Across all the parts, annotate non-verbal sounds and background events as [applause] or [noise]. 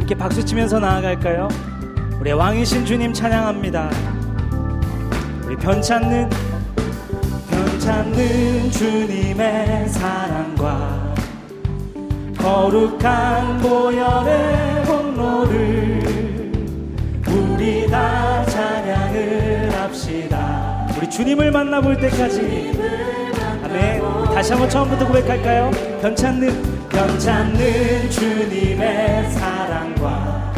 함께 박수 치면서 나아갈까요? 우리 왕이신 주님 찬양합니다. 우리 변찮는 변찮는 주님의 사랑과 거룩한 보혈의 공로를 우리 다 찬양을 합시다. 우리 주님을 만나볼 때까지 아멘. 다시 한번 처음부터 고백할까요? 변찮는 변찮는 주님의 사랑 과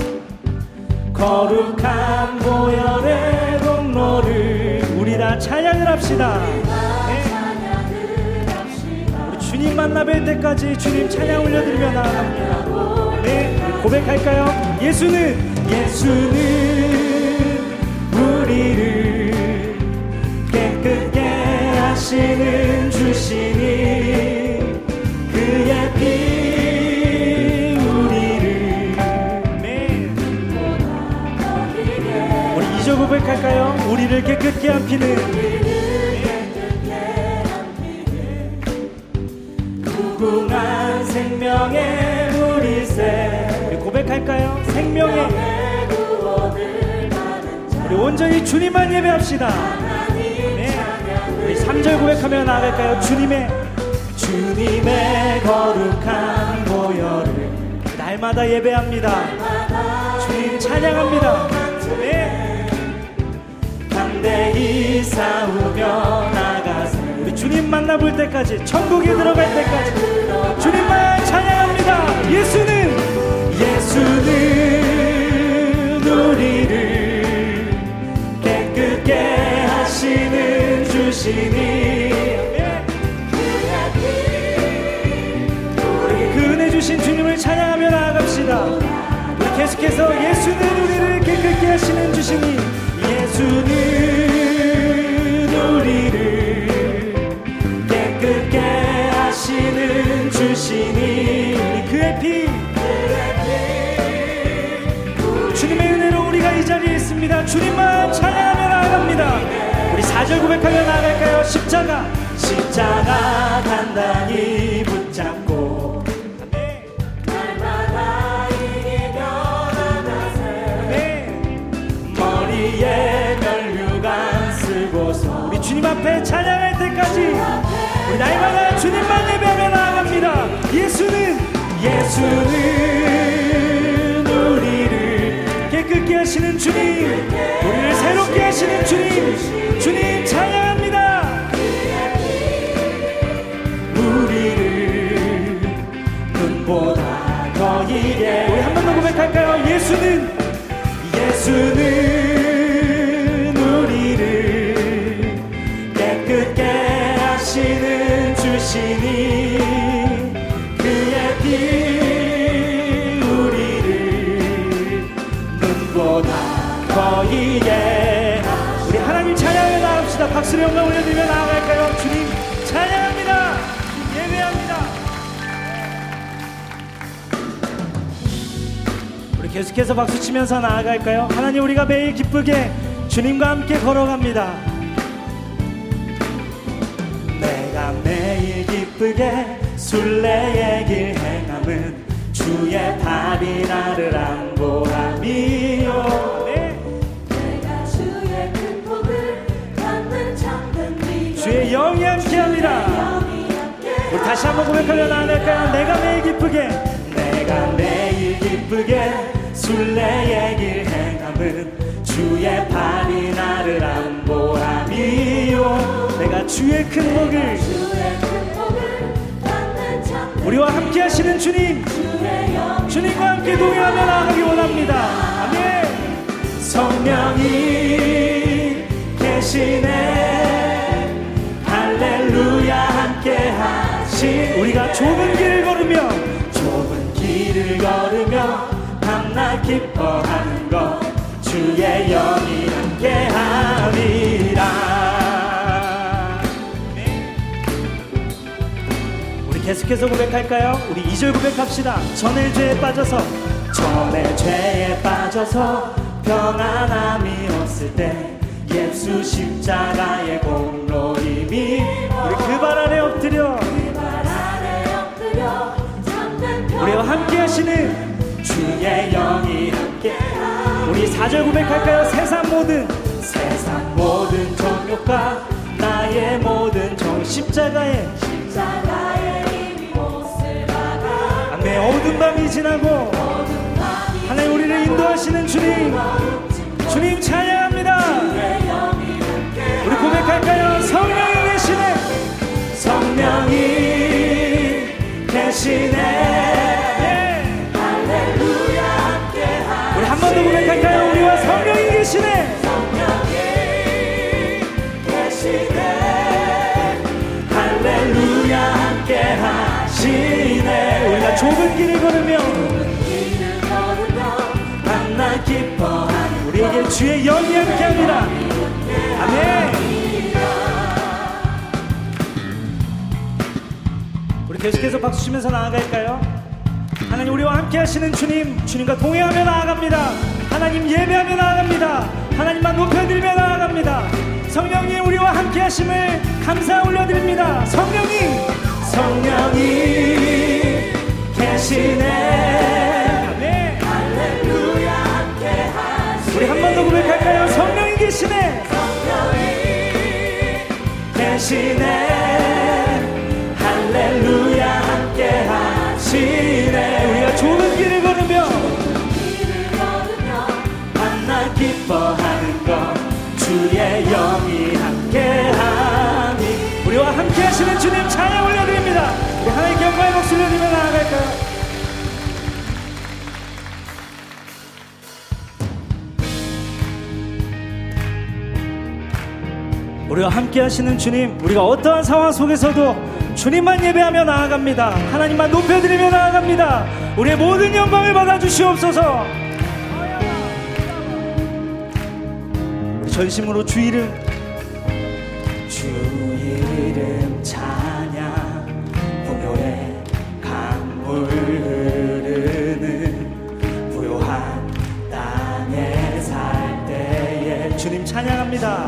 거룩한 보혈의 공로를 우리 다 찬양을 합시다. 네. 주님 만나 뵐 때까지 주님 찬양 올려드리며 나아갑니다. 네, 고백할까요? 예수는 예수는 우리를 깨끗게 하시는 주시니 그의 피 고백할까요? 우리를 깨끗게 한 피는 무궁한 생명의 물이세 우리 고백할까요? 생명의 우리 온전히 주님만 예배합시다 네. 우리 3절 고백하며 나아갈까요? 주님의 주님의 거룩한 보혈을 날마다 예배합니다 주님 찬양합니다 네. 담대히 싸우며 나가세. 우리 주님 만나볼 때까지 천국에 들어갈 때까지 주님만 찬양합니다. 예수는 예수는 우리를 깨끗게 하시는 주시니. 그 은혜 주신 주님을 찬양하며 나아갑시다. 우리 계속해서 예수는 우리를 깨끗게 하시는 주시니 주시니 그의 피 주님의 은혜로 우리가 이 자리에 있습니다. 주님만 찬양하며 나아갑니다. 우리 4절 고백하며 나아갈까요? 십자가. 십자가 단단히 붙잡고 날마다 나가세 네. 머리에 면류관 쓰고서 우리 주님 앞에 찬양할 때까지 우리 날마다 주님만 예배하며 나아갑니다 예수는 예수는 우리를 깨끗게 하시는 주님 우리를 새롭게 하시는 주님 주님 찬양합니다. 우리를 눈보다 더 이게 우리 한 번 더 고백할까요? 예수는 예수는 영광 올려드리며 나아갈까요 주님 찬양합니다 예배합니다 우리 계속해서 박수 치면서 나아갈까요? 하나님 우리가 매일 기쁘게 주님과 함께 걸어갑니다. 내가 매일 기쁘게 순례의 길 행함은 주의 발이 나를 안보함이 영이 함께합니다. 우리 다시 한번 고백하려 나아갈까요? 내가 매일 기쁘게 내가 매일 기쁘게 순례의 길 행함은 주의 발이 나를 안보함이요 내가 주의 큰 복을 우리와 함께 하시는 주님 주님과 함께 동행하며 나아가기 원합니다 아멘 성령이 계시네 하신 우리가 좁은 길을 걸으며 좁은 길을 걸으며 밤낮 기뻐하는 것 주의 영이 함께 함이라 우리 계속해서 고백할까요? 우리 2절 고백합시다. 전의 죄에 빠져서 전의 죄에 빠져서 평안함이 없을 때 예수 십자가의 공로 이미 우리 그발 아래 엎드려. 우리와 함께 하시는 주의 영이 함께. 우리 4절 고백할까요? 세상 모든 세상 모든 정욕과 나의 모든 정 십자가에. 십자가에 이미 못을 박아 아멘 어두운 밤이 지나고 하나님 우리를 인도하시는 주님. 주님 찬양 고백할까요? 성령이 계시네. 성령이 예. 할렐루야 함께하 우리 한 번 더 고백할까요? 우리와 성령이 계시네. 성령이 계시네. 할렐루야 함께 하시네. 우리가 좁은 길을 걸으며 길을 걸으며 만나 기뻐하는 우리에게 주의 영이 함께 합니다. 아멘 계속해서 박수 치면서 나아갈까요? 하나님 우리와 함께 하시는 주님 주님과 동행하며 나아갑니다. 하나님 예배하며 나아갑니다. 하나님만 높여드리며 나아갑니다. 성령님 우리와 함께 하심을 감사 올려드립니다. 성령이 성령이 계시네. 할렐루야 함께 하시 우리 한 번 더 고백할까요? 성령이 계시네. 성령이 계시네 영이 함께하니 우리와 함께 하시는 주님 찬양 올려드립니다 우리 하나님께 영광의 목소리 올리며 나아갈까요? 우리와 함께 하시는 주님, 우리가 어떠한 상황 속에서도 주님만 예배하며 나아갑니다. 하나님만 높여드리며 나아갑니다. 우리의 모든 영광을 받아주시옵소서. 전심으로 주 이름, 주 이름 찬양, 풍요의 강물 흐르는 부요한 땅에 살 때에 주님 찬양합니다.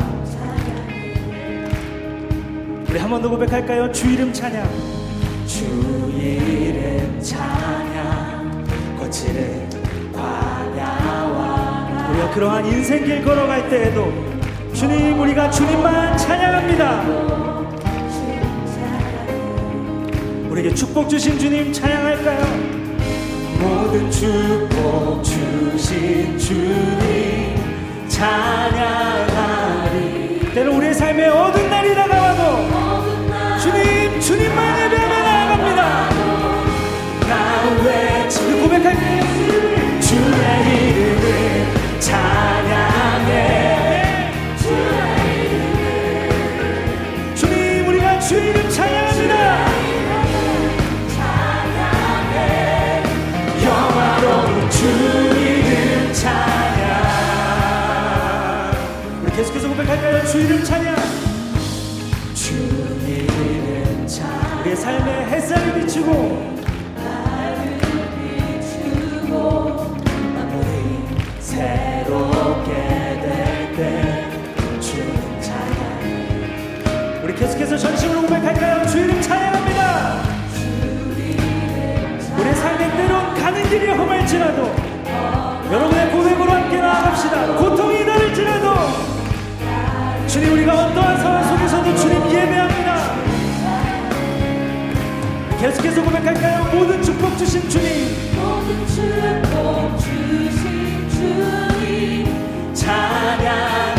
우리 한 번 더 고백할까요? 주 이름 찬양 그러한 인생길 걸어갈 때에도 주님 우리가 주님만 찬양합니다 우리에게 축복 주신 주님 찬양할까요? 모든 축복 주신 주님 찬양하리 때로 우리의 삶에 어두운 날이 다가 계속해서 고백할까요? 주 이름 찬양. 주 이름 찬양. 우리의 삶에 햇살을 비추고. 우리 계속해서 전심으로 고백할까요. 주 이름 찬양합니다. 우리의 삶에 때론 가는 길이 험할지라도 여러분의 고백으로 함께 나아갑시다. 고통이 다를지라도 주님 우리가 어떠한 상황 속에서도 주님 예배합니다. 계속해서 고백할까요? 모든 축복 주신 주님. 모든 축복 주신 주님. 찬양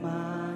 내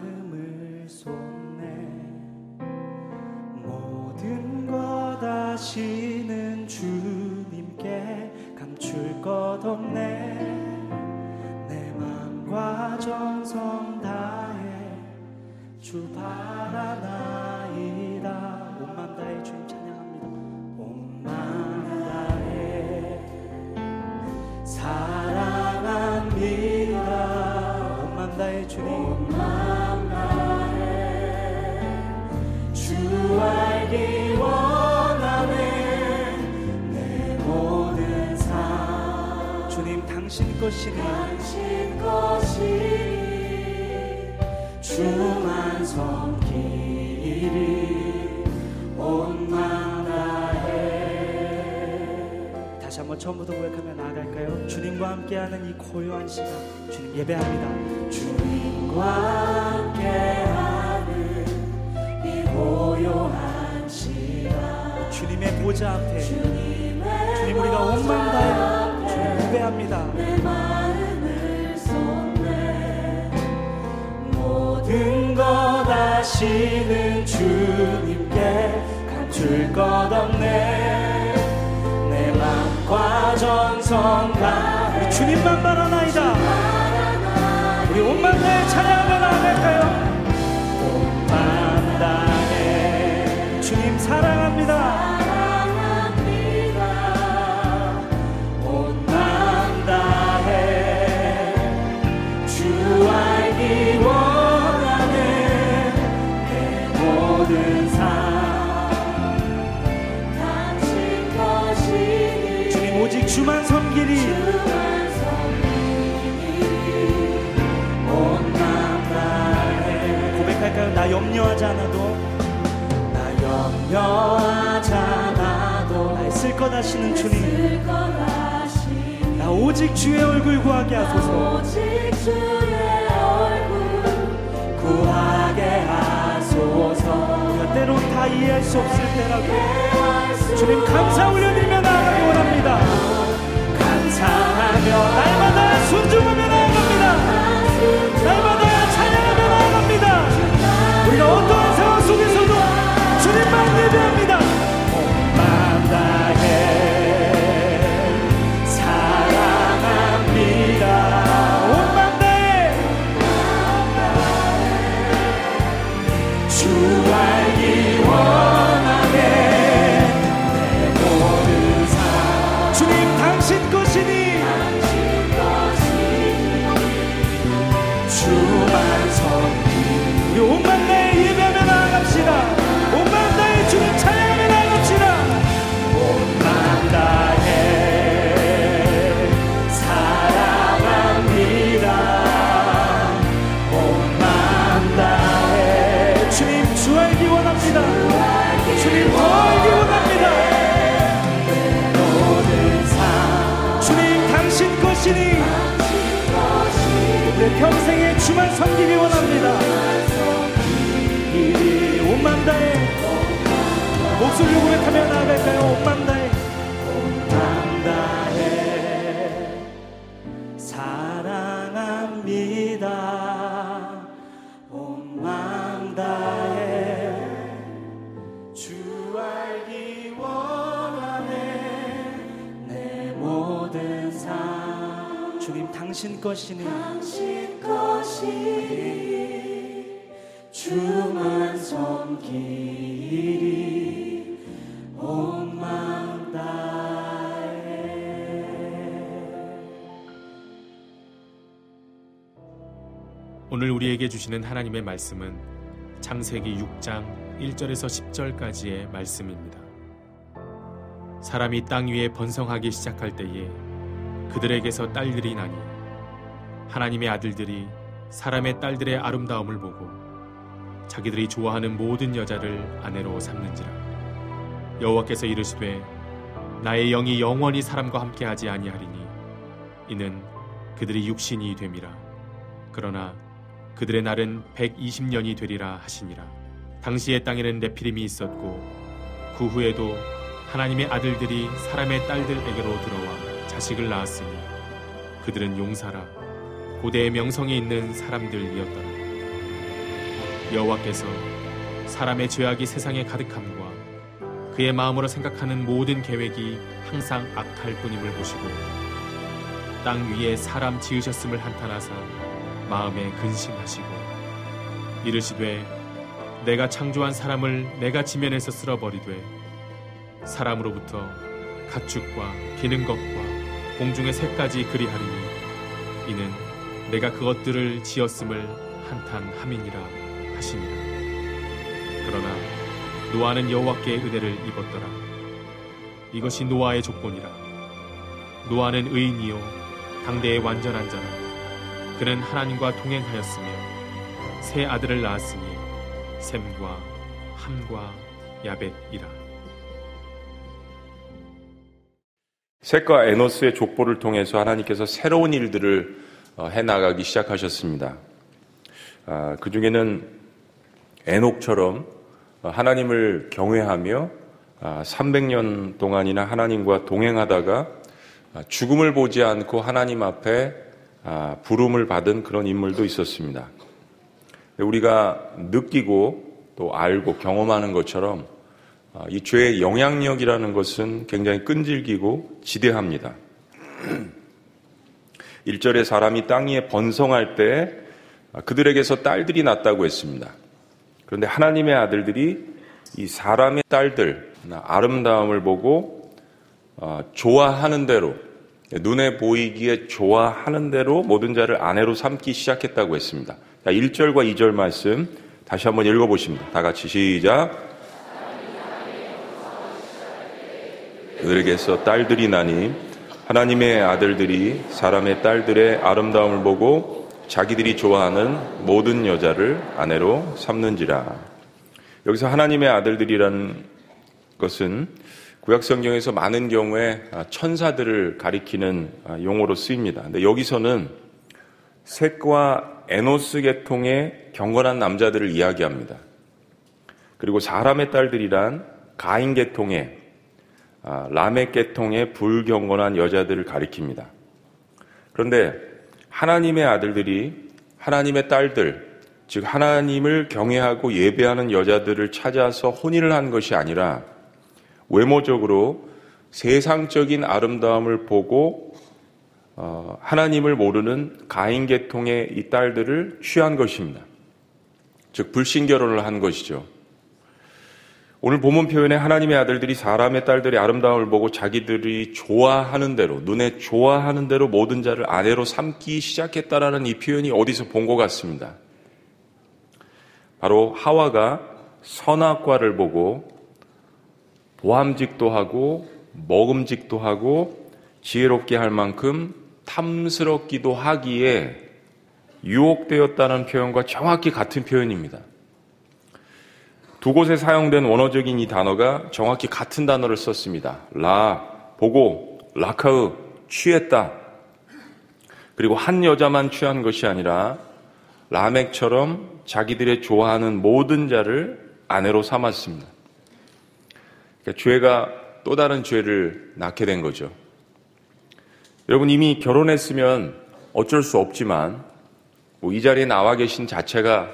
것이 주만 섬기리 온맘 다해 다시 한번 처음부터 고백하며 나아갈까요? 주님과 함께하는 이 고요한 시간 주님 예배합니다. 주님과 함께하는 이 고요한 시간. 주님의 보좌 앞에. 주님 우리가 온 마음 다해 주님 예배합니다 아시는 주님께 감출 것 없네. 내 맘과 정성 다 우리 주님만 바라나이다. 우리 온맘 다해 찬양하며 나아갈까요? 온맘 다해 주님 사랑합니다 주만 섬기리. 주만 다해 고백할까요? 나 염려하지 않아도. 나 염려하지 않아도. 나의 쓸것 하시는 주님. 것나 오직 주의 얼굴 구하게 하소서. 오직 주의 얼굴 구하게 하소서. 우리가 때론 다 이해할 수 없을 때라도 주님 감사 올려드리며 나아가기 원합니다 감사하며 날마다 순종하며 나아갑니다. 날마다 찬양하며 나아갑니다. 우리가 어떠한 상황 속에서도 주님만 예배합니다 목소리로 고백하며 나아갈까요? 온맘 다해. 온맘 다해. 사랑합니다. 온맘 다해. 주 알기 원하네. 내 모든 삶. 주님 당신 것이니. 당신 것이 주만 섬기 오늘 우리에게 주시는 하나님의 말씀은 창세기 6장 1절에서 10절까지의 말씀입니다. 사람이 땅 위에 번성하기 시작할 때에 그들에게서 딸들이 나니 하나님의 아들들이 사람의 딸들의 아름다움을 보고 자기들이 좋아하는 모든 여자를 아내로 삼는지라 여호와께서 이르시되 나의 영이 영원히 사람과 함께하지 아니하리니 이는 그들이 육신이 됨이라 그러나 그들의 날은 120년이 되리라 하시니라 당시의 땅에는 네피림이 있었고 그 후에도 하나님의 아들들이 사람의 딸들에게로 들어와 자식을 낳았으니 그들은 용사라 고대의 명성이 있는 사람들이었더라. 여호와께서 사람의 죄악이 세상에 가득함과 그의 마음으로 생각하는 모든 계획이 항상 악할 뿐임을 보시고 땅 위에 사람 지으셨음을 한탄하사 마음에 근심하시고 이르시되 내가 창조한 사람을 내가 지면에서 쓸어버리되 사람으로부터 가축과 기는 것과 공중의 새까지 그리하리니 이는 내가 그것들을 지었음을 한탄함이니라 하시니라. 그러나 노아는 여호와께의 은혜를 입었더라. 이것이 노아의 조건이라. 노아는 의인이요 당대의 완전한 자라 그는 하나님과 동행하였으며 세 아들을 낳았으니 셈과 함과 야벳이라 셋과 에노스의 족보를 통해서 하나님께서 새로운 일들을 어, 해나가기 시작하셨습니다. 아, 그 중에는 에녹처럼 하나님을 경외하며 300년 아, 동안이나 하나님과 동행하다가 아, 죽음을 보지 않고 하나님 앞에 부름을 받은 그런 인물도 있었습니다. 우리가 느끼고 또 알고 경험하는 것처럼 이 죄의 영향력이라는 것은 굉장히 끈질기고 지대합니다. [clears throat] 1절에 사람이 땅 위에 번성할 때 그들에게서 딸들이 났다고 했습니다. 그런데 하나님의 아들들이 이 사람의 딸들, 아름다움을 보고 어, 좋아하는 대로, 눈에 보이기에 좋아하는 대로 모든 자를 아내로 삼기 시작했다고 했습니다. 자, 1절과 2절 말씀 다시 한번 읽어보십니다. 다 같이 시작. 그들에게서 딸들이 나니 하나님의 아들들이 사람의 딸들의 아름다움을 보고 자기들이 좋아하는 모든 여자를 아내로 삼는지라. 여기서 하나님의 아들들이라는 것은 구약 성경에서 많은 경우에 천사들을 가리키는 용어로 쓰입니다. 근데 여기서는 셋과 에노스 계통의 경건한 남자들을 이야기합니다. 그리고 사람의 딸들이란 가인 계통의 아, 라멕 계통의 불경건한 여자들을 가리킵니다. 그런데 하나님의 아들들이 하나님의 딸들, 즉 하나님을 경외하고 예배하는 여자들을 찾아서 혼인을 한 것이 아니라 외모적으로 세상적인 아름다움을 보고 어, 하나님을 모르는 가인 계통의 이 딸들을 취한 것입니다. 즉 불신 결혼을 한 것이죠. 오늘 본문 표현에 하나님의 아들들이 사람의 딸들의 아름다움을 보고 자기들이 좋아하는 대로, 눈에 좋아하는 대로 모든 자를 아내로 삼기 시작했다라는 이 표현이 어디서 본 것 같습니다. 바로 하와가 선악과를 보고 보함직도 하고 먹음직도 하고 지혜롭게 할 만큼 탐스럽기도 하기에 유혹되었다는 표현과 정확히 같은 표현입니다. 두 곳에 사용된 원어적인 이 단어가 정확히 같은 단어를 썼습니다. 라, 보고, 라카으, 취했다. 그리고 한 여자만 취한 것이 아니라 라멕처럼 자기들의 좋아하는 모든 자를 아내로 삼았습니다. 그러니까 죄가 또 다른 죄를 낳게 된 거죠. 여러분 이미 결혼했으면 어쩔 수 없지만 뭐 이 자리에 나와 계신 자체가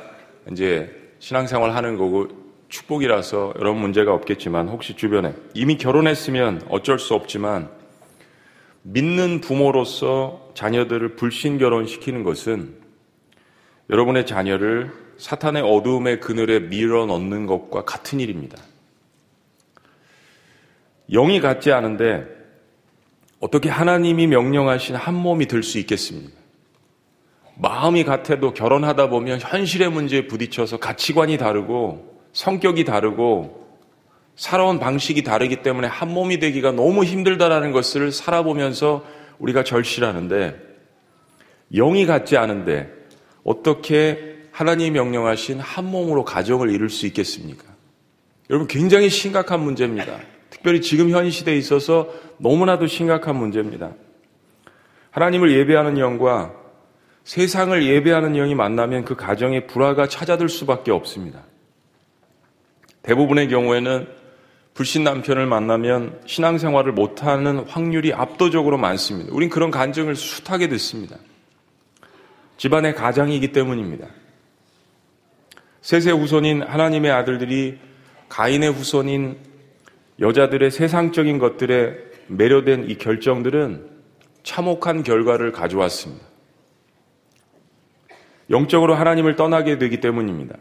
이제 신앙생활 하는 거고 축복이라서 여러분 문제가 없겠지만 혹시 주변에 이미 결혼했으면 어쩔 수 없지만 믿는 부모로서 자녀들을 불신 결혼시키는 것은 여러분의 자녀를 사탄의 어두움의 그늘에 밀어 넣는 것과 같은 일입니다. 영이 같지 않은데 어떻게 하나님이 명령하신 한 몸이 될 수 있겠습니까? 마음이 같아도 결혼하다 보면 현실의 문제에 부딪혀서 가치관이 다르고 성격이 다르고 살아온 방식이 다르기 때문에 한 몸이 되기가 너무 힘들다라는 것을 살아보면서 우리가 절실하는데 영이 같지 않은데 어떻게 하나님이 명령하신 한 몸으로 가정을 이룰 수 있겠습니까? 여러분 굉장히 심각한 문제입니다. 특별히 지금 현 시대에 있어서 너무나도 심각한 문제입니다. 하나님을 예배하는 영과 세상을 예배하는 영이 만나면 그 가정에 불화가 찾아들 수밖에 없습니다. 대부분의 경우에는 불신 남편을 만나면 신앙생활을 못하는 확률이 압도적으로 많습니다. 우린 그런 간증을 숱하게 듣습니다. 집안의 가장이기 때문입니다. 셋의 후손인 하나님의 아들들이 가인의 후손인 여자들의 세상적인 것들에 매료된 이 결정들은 참혹한 결과를 가져왔습니다. 영적으로 하나님을 떠나게 되기 때문입니다.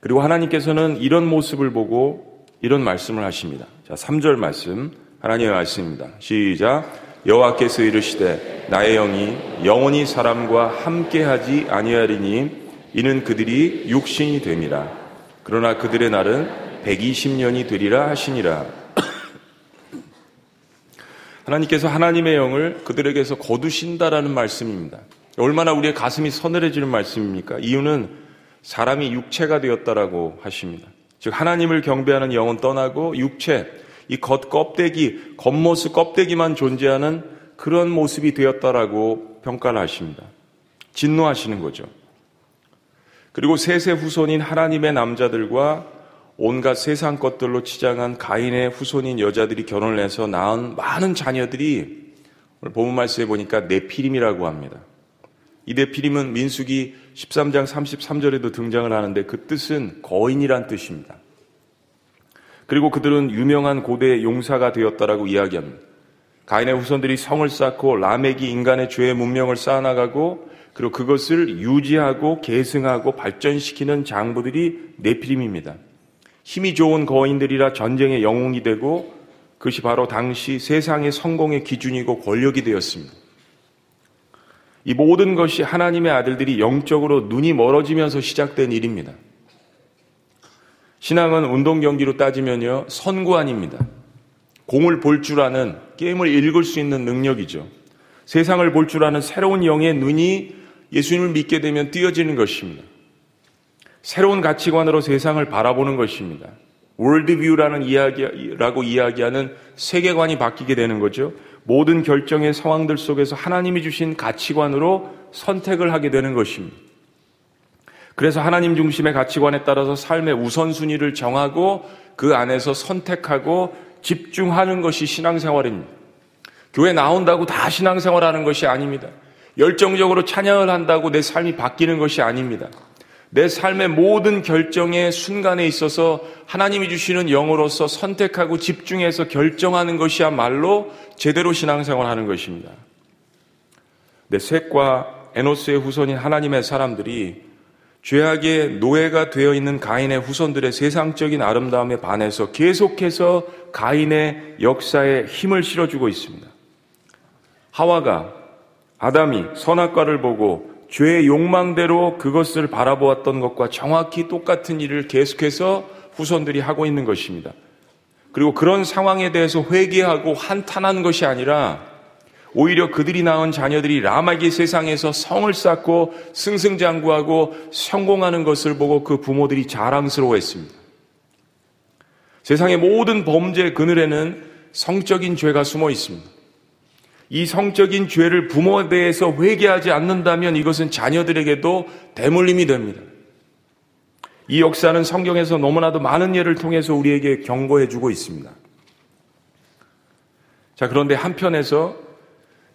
그리고 하나님께서는 이런 모습을 보고 이런 말씀을 하십니다. 자, 3절 말씀. 하나님의 말씀입니다. 시작. 여호와께서 이르시되 나의 영이 영원히 사람과 함께하지 아니하리니 이는 그들이 육신이 됨이라. 그러나 그들의 날은 120년이 되리라 하시니라. 하나님께서 하나님의 영을 그들에게서 거두신다라는 말씀입니다. 얼마나 우리의 가슴이 서늘해지는 말씀입니까? 이유는 사람이 육체가 되었다라고 하십니다. 즉 하나님을 경배하는 영은 떠나고 육체, 이 겉 껍데기, 겉모습 껍데기만 존재하는 그런 모습이 되었다라고 평가를 하십니다. 진노하시는 거죠. 그리고 셋의 후손인 하나님의 남자들과 온갖 세상 것들로 치장한 가인의 후손인 여자들이 결혼을 해서 낳은 많은 자녀들이 오늘 본문 말씀에 보니까 네피림이라고 합니다. 이 네피림은 민수기 13장 33절에도 등장을 하는데 그 뜻은 거인이란 뜻입니다. 그리고 그들은 유명한 고대 용사가 되었다라고 이야기합니다. 가인의 후손들이 성을 쌓고 라멕이 인간의 죄의 문명을 쌓아나가고 그리고 그것을 유지하고 계승하고 발전시키는 장부들이 네피림입니다. 힘이 좋은 거인들이라 전쟁의 영웅이 되고 그것이 바로 당시 세상의 성공의 기준이고 권력이 되었습니다. 이 모든 것이 하나님의 아들들이 영적으로 눈이 멀어지면서 시작된 일입니다. 신앙은 운동 경기로 따지면요, 선구안입니다. 공을 볼 줄 아는, 게임을 읽을 수 있는 능력이죠. 세상을 볼 줄 아는 새로운 영의 눈이 예수님을 믿게 되면 띄어지는 것입니다. 새로운 가치관으로 세상을 바라보는 것입니다. 월드뷰라는 이야기라고 이야기하는 세계관이 바뀌게 되는 거죠. 모든 결정의 상황들 속에서 하나님이 주신 가치관으로 선택을 하게 되는 것입니다. 그래서 하나님 중심의 가치관에 따라서 삶의 우선순위를 정하고 그 안에서 선택하고 집중하는 것이 신앙생활입니다. 교회 나온다고 다 신앙생활 하는 것이 아닙니다. 열정적으로 찬양을 한다고 내 삶이 바뀌는 것이 아닙니다. 내 삶의 모든 결정의 순간에 있어서 하나님이 주시는 영으로서 선택하고 집중해서 결정하는 것이야말로 제대로 신앙생활 하는 것입니다. 내 셋과 에노스의 후손인 하나님의 사람들이 죄악의 노예가 되어 있는 가인의 후손들의 세상적인 아름다움에 반해서 계속해서 가인의 역사에 힘을 실어주고 있습니다. 하와가 아담이 선악과를 보고 죄의 욕망대로 그것을 바라보았던 것과 정확히 똑같은 일을 계속해서 후손들이 하고 있는 것입니다. 그리고 그런 상황에 대해서 회개하고 한탄한 것이 아니라 오히려 그들이 낳은 자녀들이 라마기 세상에서 성을 쌓고 승승장구하고 성공하는 것을 보고 그 부모들이 자랑스러워했습니다. 세상의 모든 범죄 그늘에는 성적인 죄가 숨어 있습니다. 이 성적인 죄를 부모에 대해서 회개하지 않는다면 이것은 자녀들에게도 대물림이 됩니다. 이 역사는 성경에서 너무나도 많은 예를 통해서 우리에게 경고해 주고 있습니다. 자, 그런데 한편에서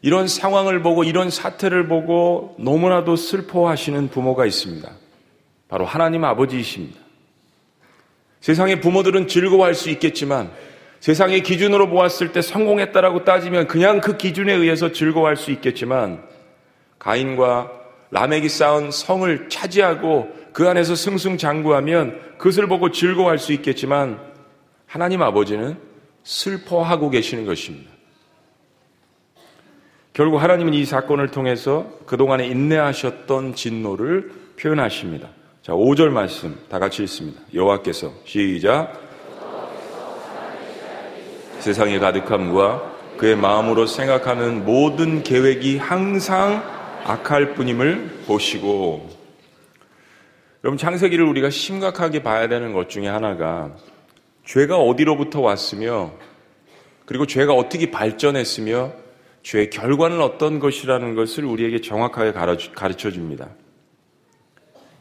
이런 상황을 보고 이런 사태를 보고 너무나도 슬퍼하시는 부모가 있습니다. 바로 하나님 아버지이십니다. 세상의 부모들은 즐거워할 수 있겠지만 세상의 기준으로 보았을 때 성공했다라고 따지면 그냥 그 기준에 의해서 즐거워할 수 있겠지만 가인과 라멕이 쌓은 성을 차지하고 그 안에서 승승장구하면 그것을 보고 즐거워할 수 있겠지만 하나님 아버지는 슬퍼하고 계시는 것입니다. 결국 하나님은 이 사건을 통해서 그동안에 인내하셨던 진노를 표현하십니다. 자, 5절 말씀 다 같이 읽습니다. 여호와께서 시작 세상의 가득함과 그의 마음으로 생각하는 모든 계획이 항상 악할 뿐임을 보시고 여러분 창세기를 우리가 심각하게 봐야 되는 것 중에 하나가 죄가 어디로부터 왔으며 그리고 죄가 어떻게 발전했으며 죄의 결과는 어떤 것이라는 것을 우리에게 정확하게 가르쳐 줍니다.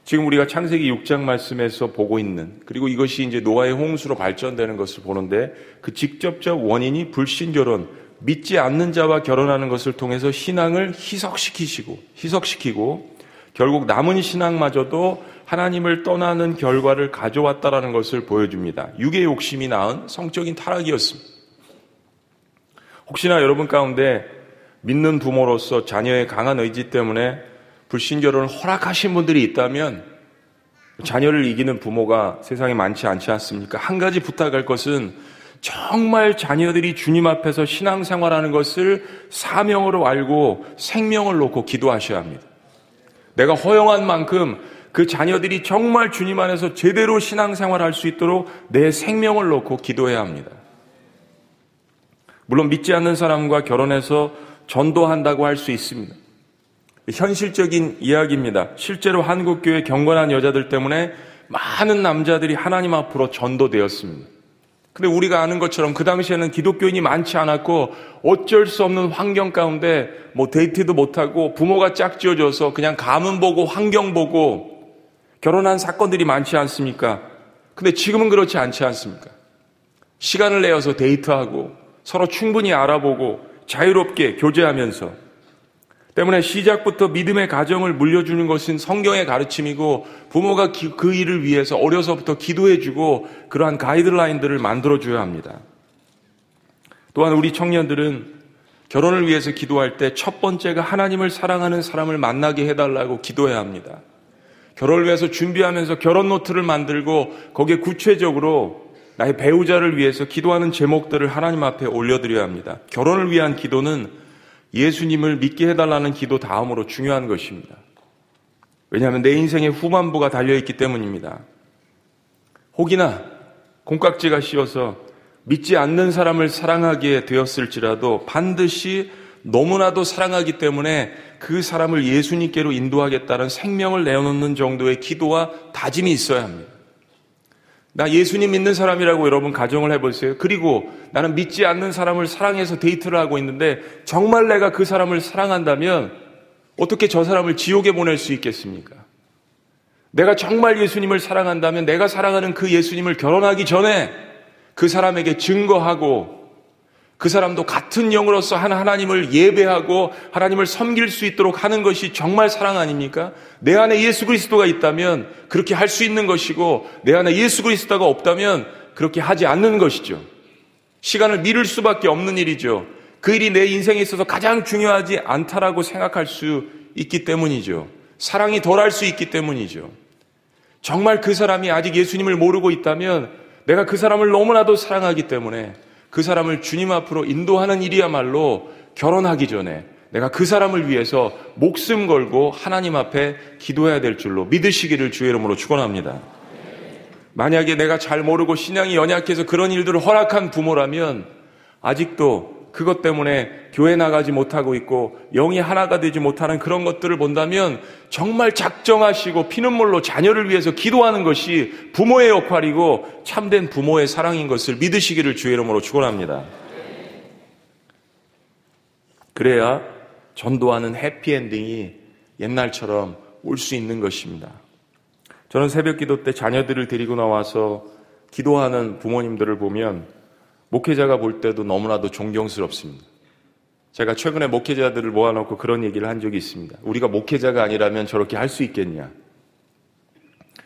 지금 우리가 창세기 6장 말씀에서 보고 있는 그리고 이것이 이제 노아의 홍수로 발전되는 것을 보는데 그 직접적 원인이 불신 결혼, 믿지 않는 자와 결혼하는 것을 통해서 신앙을 희석시키시고 희석시키고 결국 남은 신앙마저도 하나님을 떠나는 결과를 가져왔다라는 것을 보여줍니다. 육의 욕심이 낳은 성적인 타락이었습니다. 혹시나 여러분 가운데 믿는 부모로서 자녀의 강한 의지 때문에 불신결혼을 허락하신 분들이 있다면 자녀를 이기는 부모가 세상에 많지 않지 않습니까? 한 가지 부탁할 것은 정말 자녀들이 주님 앞에서 신앙생활하는 것을 사명으로 알고 생명을 놓고 기도하셔야 합니다. 내가 허용한 만큼 그 자녀들이 정말 주님 안에서 제대로 신앙생활할 수 있도록 내 생명을 놓고 기도해야 합니다. 물론 믿지 않는 사람과 결혼해서 전도한다고 할 수 있습니다. 현실적인 이야기입니다. 실제로 한국교회 경건한 여자들 때문에 많은 남자들이 하나님 앞으로 전도되었습니다. 근데 우리가 아는 것처럼 그 당시에는 기독교인이 많지 않았고 어쩔 수 없는 환경 가운데 뭐 데이트도 못하고 부모가 짝지어져서 그냥 가문 보고 환경 보고 결혼한 사건들이 많지 않습니까? 근데 지금은 그렇지 않지 않습니까? 시간을 내어서 데이트하고 서로 충분히 알아보고 자유롭게 교제하면서 때문에 시작부터 믿음의 가정을 물려주는 것은 성경의 가르침이고 부모가 그 일을 위해서 어려서부터 기도해주고 그러한 가이드라인들을 만들어줘야 합니다. 또한 우리 청년들은 결혼을 위해서 기도할 때 첫 번째가 하나님을 사랑하는 사람을 만나게 해달라고 기도해야 합니다. 결혼을 위해서 준비하면서 결혼 노트를 만들고 거기에 구체적으로 나의 배우자를 위해서 기도하는 제목들을 하나님 앞에 올려드려야 합니다. 결혼을 위한 기도는 예수님을 믿게 해달라는 기도 다음으로 중요한 것입니다. 왜냐하면 내 인생의 후반부가 달려있기 때문입니다. 혹이나 콩깍지가 씌어서 믿지 않는 사람을 사랑하게 되었을지라도 반드시 너무나도 사랑하기 때문에 그 사람을 예수님께로 인도하겠다는 생명을 내어놓는 정도의 기도와 다짐이 있어야 합니다. 나 예수님 믿는 사람이라고 여러분 가정을 해보세요. 그리고 나는 믿지 않는 사람을 사랑해서 데이트를 하고 있는데 정말 내가 그 사람을 사랑한다면 어떻게 저 사람을 지옥에 보낼 수 있겠습니까? 내가 정말 예수님을 사랑한다면 내가 사랑하는 그 예수님을 결혼하기 전에 그 사람에게 증거하고 그 사람도 같은 영으로서 한 하나님을 예배하고 하나님을 섬길 수 있도록 하는 것이 정말 사랑 아닙니까? 내 안에 예수 그리스도가 있다면 그렇게 할 수 있는 것이고 내 안에 예수 그리스도가 없다면 그렇게 하지 않는 것이죠. 시간을 미룰 수밖에 없는 일이죠. 그 일이 내 인생에 있어서 가장 중요하지 않다라고 생각할 수 있기 때문이죠. 사랑이 덜할 수 있기 때문이죠. 정말 그 사람이 아직 예수님을 모르고 있다면 내가 그 사람을 너무나도 사랑하기 때문에 그 사람을 주님 앞으로 인도하는 일이야말로 결혼하기 전에 내가 그 사람을 위해서 목숨 걸고 하나님 앞에 기도해야 될 줄로 믿으시기를 주의 이름으로 축원합니다. 만약에 내가 잘 모르고 신앙이 연약해서 그런 일들을 허락한 부모라면 아직도 그것 때문에 교회 나가지 못하고 있고 영이 하나가 되지 못하는 그런 것들을 본다면 정말 작정하시고 피눈물로 자녀를 위해서 기도하는 것이 부모의 역할이고 참된 부모의 사랑인 것을 믿으시기를 주의 이름으로 축원합니다. 그래야 전도하는 해피엔딩이 옛날처럼 올 수 있는 것입니다. 저는 새벽 기도 때 자녀들을 데리고 나와서 기도하는 부모님들을 보면 목회자가 볼 때도 너무나도 존경스럽습니다. 제가 최근에 목회자들을 모아놓고 그런 얘기를 한 적이 있습니다. 우리가 목회자가 아니라면 저렇게 할 수 있겠냐?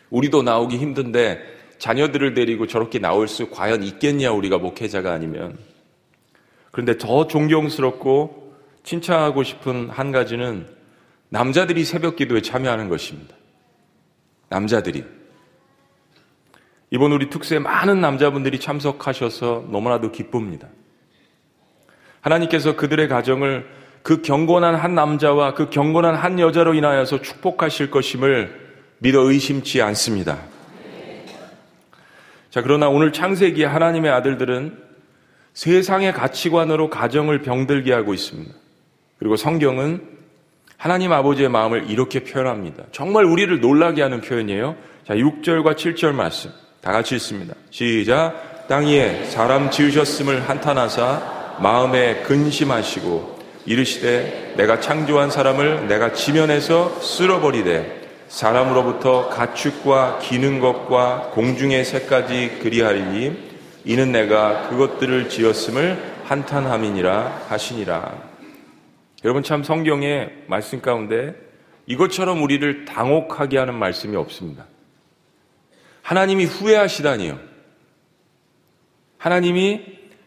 우리도 나오기 힘든데 자녀들을 데리고 저렇게 나올 수 과연 있겠냐? 우리가 목회자가 아니면. 그런데 더 존경스럽고 칭찬하고 싶은 한 가지는 남자들이 새벽 기도에 참여하는 것입니다. 남자들이. 이번 우리 특수에 많은 남자분들이 참석하셔서 너무나도 기쁩니다. 하나님께서 그들의 가정을 그 경건한 한 남자와 그 경건한 한 여자로 인하여서 축복하실 것임을 믿어 의심치 않습니다. 자, 그러나 오늘 창세기 하나님의 아들들은 세상의 가치관으로 가정을 병들게 하고 있습니다. 그리고 성경은 하나님 아버지의 마음을 이렇게 표현합니다. 정말 우리를 놀라게 하는 표현이에요. 자, 6절과 7절 말씀. 다 같이 읽습니다. 시작. 땅 위에 사람 지으셨음을 한탄하사 마음에 근심하시고 이르시되 내가 창조한 사람을 내가 지면에서 쓸어버리되 사람으로부터 가축과 기는 것과 공중의 새까지 그리하리니 이는 내가 그것들을 지었음을 한탄함이니라 하시니라. 여러분 참 성경의 말씀 가운데 이것처럼 우리를 당혹하게 하는 말씀이 없습니다. 하나님이 후회하시다니요. 하나님이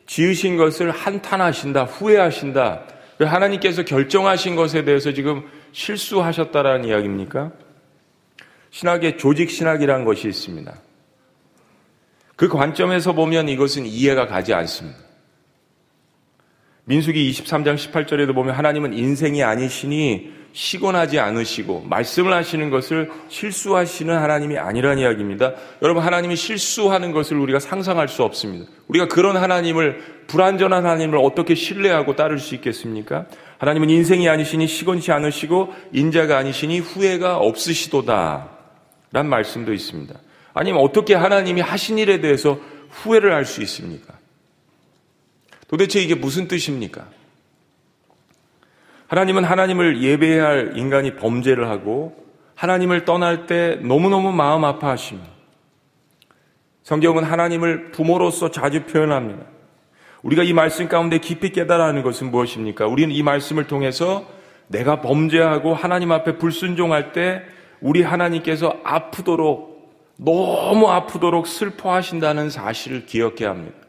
지으신 것을 한탄하신다, 후회하신다. 하나님께서 결정하신 것에 대해서 지금 실수하셨다라는 이야기입니까? 신학의 조직 신학이라는 것이 있습니다. 그 관점에서 보면 이것은 이해가 가지 않습니다. 민수기 23장 18절에도 보면 하나님은 인생이 아니시니 시곤하지 않으시고 말씀을 하시는 것을 실수하시는 하나님이 아니란 이야기입니다. 여러분 하나님이 실수하는 것을 우리가 상상할 수 없습니다. 우리가 그런 하나님을 불완전한 하나님을 어떻게 신뢰하고 따를 수 있겠습니까? 하나님은 인생이 아니시니 시곤치 않으시고 인자가 아니시니 후회가 없으시도다. 란 말씀도 있습니다. 아니면 어떻게 하나님이 하신 일에 대해서 후회를 할 수 있습니까? 도대체 이게 무슨 뜻입니까? 하나님은 하나님을 예배해야 할 인간이 범죄를 하고 하나님을 떠날 때 너무너무 마음 아파하십니다. 성경은 하나님을 부모로서 자주 표현합니다. 우리가 이 말씀 가운데 깊이 깨달아 하는 것은 무엇입니까? 우리는 이 말씀을 통해서 내가 범죄하고 하나님 앞에 불순종할 때 우리 하나님께서 아프도록 너무 아프도록 슬퍼하신다는 사실을 기억해야 합니다.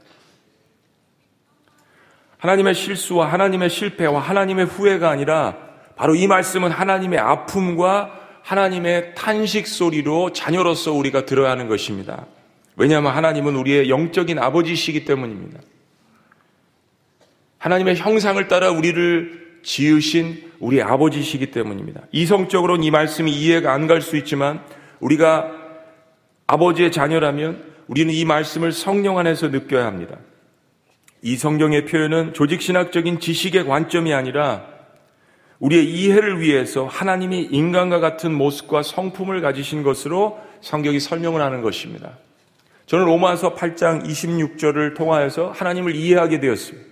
하나님의 실수와 하나님의 실패와 하나님의 후회가 아니라 바로 이 말씀은 하나님의 아픔과 하나님의 탄식 소리로 자녀로서 우리가 들어야 하는 것입니다. 왜냐하면 하나님은 우리의 영적인 아버지시기 때문입니다. 하나님의 형상을 따라 우리를 지으신 우리 아버지시기 때문입니다. 이성적으로는 이 말씀이 이해가 안 갈 수 있지만 우리가 아버지의 자녀라면 우리는 이 말씀을 성령 안에서 느껴야 합니다. 이 성경의 표현은 조직신학적인 지식의 관점이 아니라 우리의 이해를 위해서 하나님이 인간과 같은 모습과 성품을 가지신 것으로 성경이 설명을 하는 것입니다. 저는 로마서 8장 26절을 통하여서 하나님을 이해하게 되었습니다.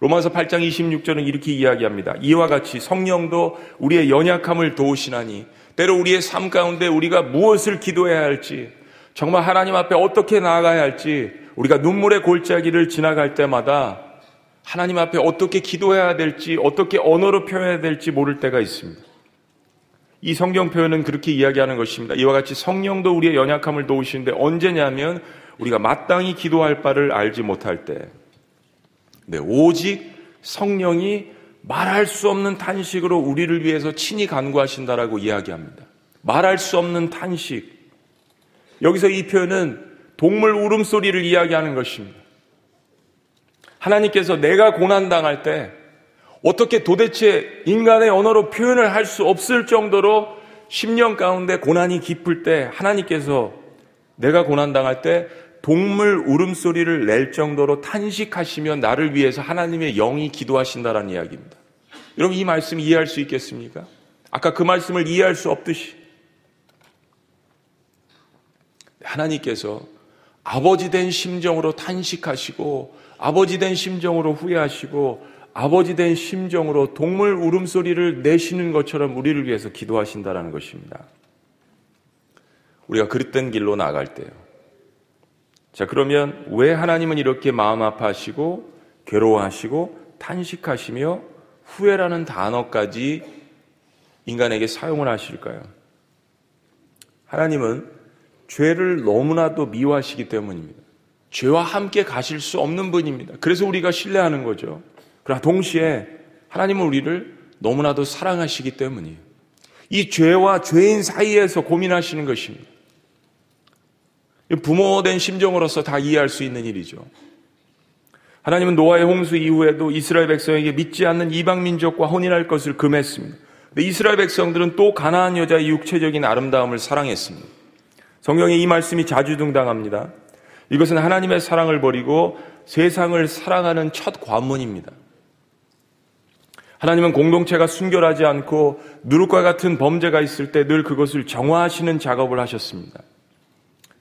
로마서 8장 26절은 이렇게 이야기합니다. 이와 같이 성령도 우리의 연약함을 도우시나니 때로 우리의 삶 가운데 우리가 무엇을 기도해야 할지 정말 하나님 앞에 어떻게 나아가야 할지 우리가 눈물의 골짜기를 지나갈 때마다 하나님 앞에 어떻게 기도해야 될지, 어떻게 언어로 표현해야 될지 모를 때가 있습니다. 이 성경 표현은 그렇게 이야기하는 것입니다. 이와 같이 성령도 우리의 연약함을 도우시는데 언제냐면 우리가 마땅히 기도할 바를 알지 못할 때. 네, 오직 성령이 말할 수 없는 탄식으로 우리를 위해서 친히 간구하신다라고 이야기합니다. 말할 수 없는 탄식. 여기서 이 표현은 동물 울음소리를 이야기하는 것입니다. 하나님께서 내가 고난당할 때 어떻게 도대체 인간의 언어로 표현을 할 수 없을 정도로 10년 가운데 고난이 깊을 때 하나님께서 내가 고난당할 때 동물 울음소리를 낼 정도로 탄식하시며 나를 위해서 하나님의 영이 기도하신다라는 이야기입니다. 여러분 이 말씀 이해할 수 있겠습니까? 아까 그 말씀을 이해할 수 없듯이 하나님께서 아버지 된 심정으로 탄식하시고 아버지 된 심정으로 후회하시고 아버지 된 심정으로 동물 울음소리를 내시는 것처럼 우리를 위해서 기도하신다라는 것입니다. 우리가 그릇된 길로 나갈 때요. 자, 그러면 왜 하나님은 이렇게 마음 아파하시고 괴로워하시고 탄식하시며 후회라는 단어까지 인간에게 사용을 하실까요? 하나님은 죄를 너무나도 미워하시기 때문입니다. 죄와 함께 가실 수 없는 분입니다. 그래서 우리가 신뢰하는 거죠. 그러나 동시에 하나님은 우리를 너무나도 사랑하시기 때문이에요. 이 죄와 죄인 사이에서 고민하시는 것입니다. 부모된 심정으로서 다 이해할 수 있는 일이죠. 하나님은 노아의 홍수 이후에도 이스라엘 백성에게 믿지 않는 이방 민족과 혼인할 것을 금했습니다. 이스라엘 백성들은 또 가나안 여자의 육체적인 아름다움을 사랑했습니다. 성경에 이 말씀이 자주 등장합니다. 이것은 하나님의 사랑을 버리고 세상을 사랑하는 첫 관문입니다. 하나님은 공동체가 순결하지 않고 누룩과 같은 범죄가 있을 때 늘 그것을 정화하시는 작업을 하셨습니다.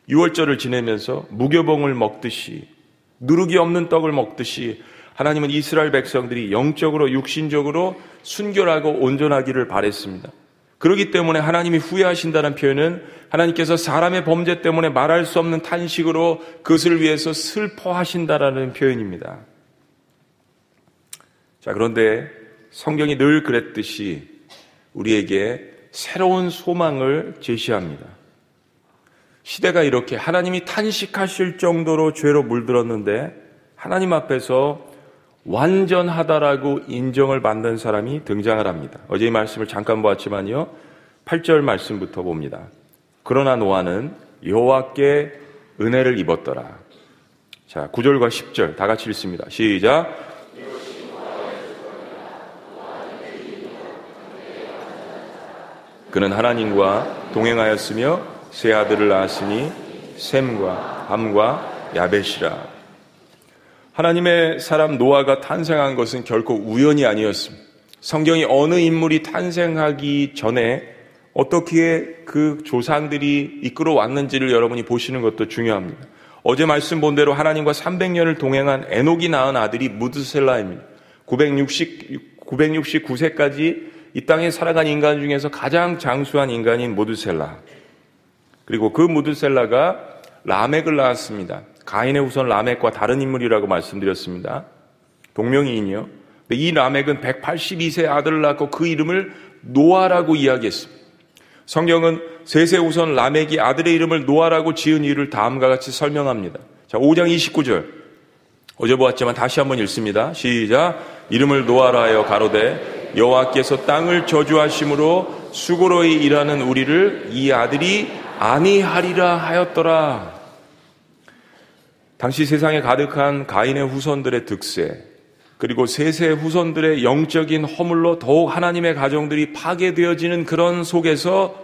6월절을 지내면서 무교봉을 먹듯이 누룩이 없는 떡을 먹듯이 하나님은 이스라엘 백성들이 영적으로 육신적으로 순결하고 온전하기를 바랬습니다. 그러기 때문에 하나님이 후회하신다는 표현은 하나님께서 사람의 범죄 때문에 말할 수 없는 탄식으로 그것을 위해서 슬퍼하신다라는 표현입니다. 자, 그런데 성경이 늘 그랬듯이 우리에게 새로운 소망을 제시합니다. 시대가 이렇게 하나님이 탄식하실 정도로 죄로 물들었는데 하나님 앞에서 완전하다라고 인정을 받는 사람이 등장을 합니다. 어제 이 말씀을 잠깐 보았지만요. 8절 말씀부터 봅니다. 그러나 노아는 여호와께 은혜를 입었더라. 자, 9절과 10절 다 같이 읽습니다. 시작. 그는 하나님과 동행하였으며 세 아들을 낳았으니 셈과 함과 야벳이라. 하나님의 사람 노아가 탄생한 것은 결코 우연이 아니었습니다. 성경이 어느 인물이 탄생하기 전에 어떻게 그 조상들이 이끌어 왔는지를 여러분이 보시는 것도 중요합니다. 어제 말씀 본 대로 하나님과 300년을 동행한 에녹이 낳은 아들이 무드셀라입니다. 960, 969세까지 이 땅에 살아간 인간 중에서 가장 장수한 인간인 므두셀라. 그리고 그 므두셀라가 라멕을 낳았습니다. 가인의 후손 라멕과 다른 인물이라고 말씀드렸습니다. 동명이인이요. 이 라멕은 182세 아들을 낳고 그 이름을 노아라고 이야기했습니다. 성경은 세세 우선 라멕이 아들의 이름을 노아라고 지은 이유를 다음과 같이 설명합니다. 자, 5장 29절. 어제 보았지만 다시 한번 읽습니다. 시작. 이름을 노아라 하여 가로되 여호와께서 땅을 저주하심으로 수고로이 일하는 우리를 이 아들이 아니하리라 하였더라. 당시 세상에 가득한 가인의 후손들의 득세, 그리고 세세 후손들의 영적인 허물로 더욱 하나님의 가정들이 파괴되어지는 그런 속에서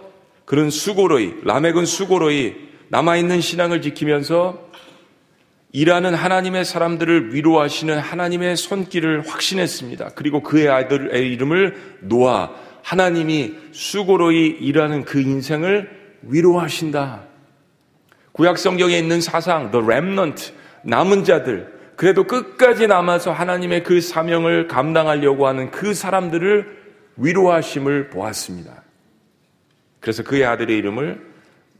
그런 수고로이, 라멕은 수고로이 남아있는 신앙을 지키면서 일하는 하나님의 사람들을 위로하시는 하나님의 손길을 확신했습니다. 그리고 그의 아들의 이름을 노아, 하나님이 수고로이 일하는 그 인생을 위로하신다. 구약 성경에 있는 사상, the remnant, 남은 자들, 그래도 끝까지 남아서 하나님의 그 사명을 감당하려고 하는 그 사람들을 위로하심을 보았습니다. 그래서 그의 아들의 이름을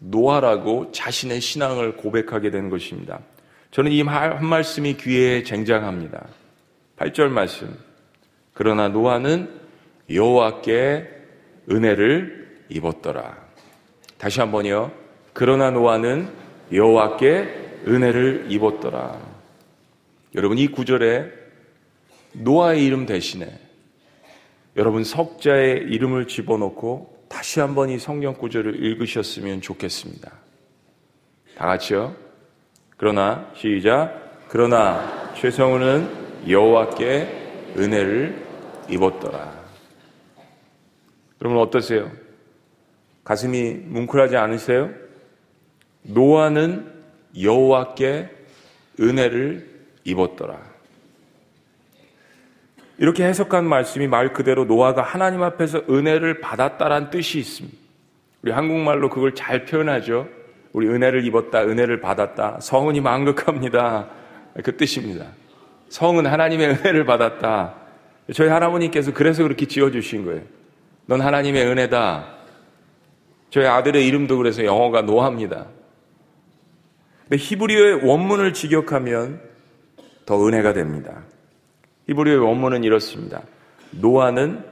노아라고 자신의 신앙을 고백하게 된 것입니다. 저는 이 한 말씀이 귀에 쟁장합니다. 8절 말씀. 그러나 노아는 여호와께 은혜를 입었더라. 다시 한번요. 그러나 노아는 여호와께 은혜를 입었더라. 여러분 이 구절에 노아의 이름 대신에 여러분 석자의 이름을 집어넣고 다시 한번 이 성경 구절을 읽으셨으면 좋겠습니다. 다 같이요. 그러나 시작. 그러나 최성우는 여호와께 은혜를 입었더라. 여러분 어떠세요? 가슴이 뭉클하지 않으세요? 노아는 여호와께 은혜를 입었더라. 이렇게 해석한 말씀이 말 그대로 노아가 하나님 앞에서 은혜를 받았다란 뜻이 있습니다. 우리 한국말로 그걸 잘 표현하죠. 우리 은혜를 입었다, 은혜를 받았다. 성은이 망극합니다. 그 뜻입니다. 성은 하나님의 은혜를 받았다. 저희 할아버님께서 그래서 그렇게 지어주신 거예요. 넌 하나님의 은혜다. 저희 아들의 이름도 그래서 영어가 노아입니다. 근데 히브리어의 원문을 직역하면 더 은혜가 됩니다. 히브리어의 원문은 이렇습니다. 노아는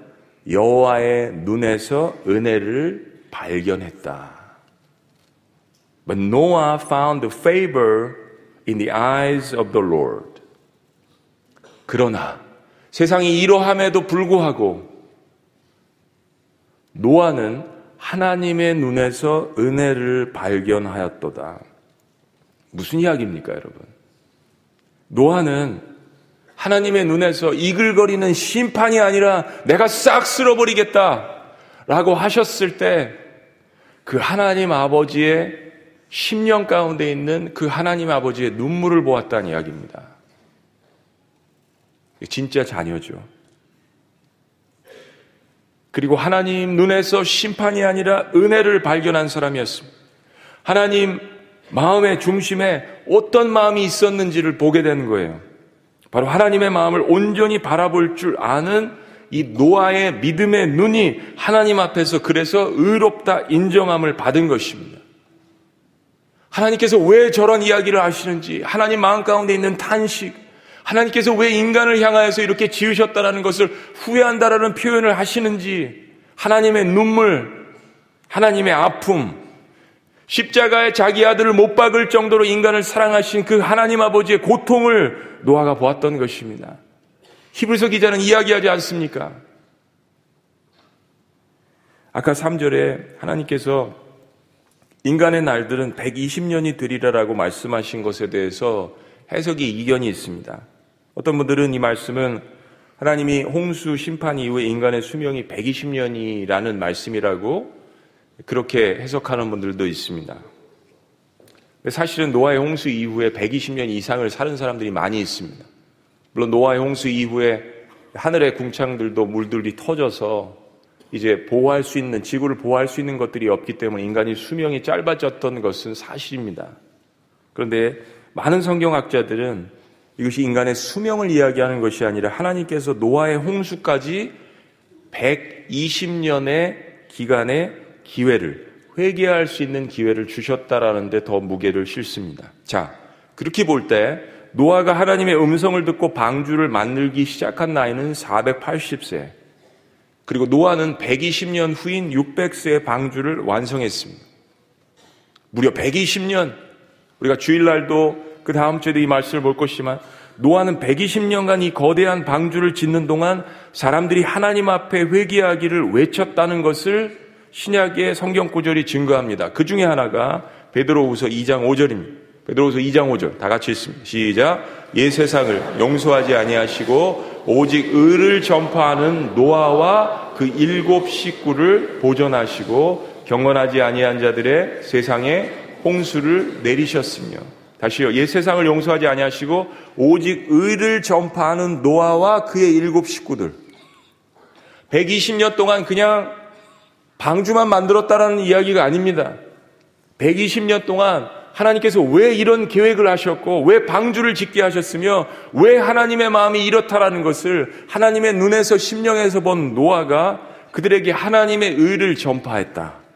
여호와의 눈에서 은혜를 발견했다. But Noah found favor in the eyes of the Lord. 그러나 세상이 이러함에도 불구하고 노아는 하나님의 눈에서 은혜를 발견하였도다. 무슨 이야기입니까, 여러분? 노아는 하나님의 눈에서 이글거리는 심판이 아니라 내가 싹 쓸어버리겠다 라고 하셨을 때 그 하나님 아버지의 심령 가운데 있는 그 하나님 아버지의 눈물을 보았다는 이야기입니다. 진짜 자녀죠. 그리고 하나님 눈에서 심판이 아니라 은혜를 발견한 사람이었습니다. 하나님 마음의 중심에 어떤 마음이 있었는지를 보게 되는 거예요. 바로 하나님의 마음을 온전히 바라볼 줄 아는 이 노아의 믿음의 눈이 하나님 앞에서 그래서 의롭다 인정함을 받은 것입니다. 하나님께서 왜 저런 이야기를 하시는지, 하나님 마음 가운데 있는 탄식, 하나님께서 왜 인간을 향하여서 이렇게 지으셨다라는 것을 후회한다라는 표현을 하시는지, 하나님의 눈물, 하나님의 아픔, 십자가에 자기 아들을 못 박을 정도로 인간을 사랑하신 그 하나님 아버지의 고통을 노아가 보았던 것입니다. 히브리서 기자는 이야기하지 않습니까? 아까 3절에 하나님께서 인간의 날들은 120년이 되리라라고 말씀하신 것에 대해서 해석이 이견이 있습니다. 어떤 분들은 이 말씀은 하나님이 홍수 심판 이후에 인간의 수명이 120년이라는 말씀이라고 그렇게 해석하는 분들도 있습니다. 사실은 노아의 홍수 이후에 120년 이상을 사는 사람들이 많이 있습니다. 물론 노아의 홍수 이후에 하늘의 궁창들도 물들이 터져서 이제 보호할 수 있는 지구를 보호할 수 있는 것들이 없기 때문에 인간이 수명이 짧아졌던 것은 사실입니다. 그런데 많은 성경학자들은 이것이 인간의 수명을 이야기하는 것이 아니라 하나님께서 노아의 홍수까지 120년의 기간의 기회를 회개할 수 있는 기회를 주셨다라는 데 더 무게를 실습니다. 자, 그렇게 볼 때 노아가 하나님의 음성을 듣고 방주를 만들기 시작한 나이는 480세. 그리고 노아는 120년 후인 600세의 방주를 완성했습니다. 무려 120년. 우리가 주일날도 그 다음 주에도 이 말씀을 볼 것이지만 노아는 120년간 이 거대한 방주를 짓는 동안 사람들이 하나님 앞에 회개하기를 외쳤다는 것을 신약의 성경 구절이 증거합니다. 그 중에 하나가 베드로후서 2장 5절입니다. 베드로서 2장 5절 다 같이 읽습니다. 시작. 옛 세상을 용서하지 아니하시고 오직 의를 전파하는 노아와 그 일곱 식구를 보존하시고 경건하지 아니한 자들의 세상에 홍수를 내리셨으며 다시요. 옛 세상을 용서하지 아니하시고 오직 의를 전파하는 노아와 그의 일곱 식구들 120년 동안 그냥 방주만 만들었다라는 이야기가 아닙니다. 120년 동안 하나님께서 왜 이런 계획을 하셨고 왜 방주를 짓게 하셨으며 왜 하나님의 마음이 이렇다라는 것을 하나님의 눈에서 심령에서 본 노아가 그들에게 하나님의 의를 전파했다.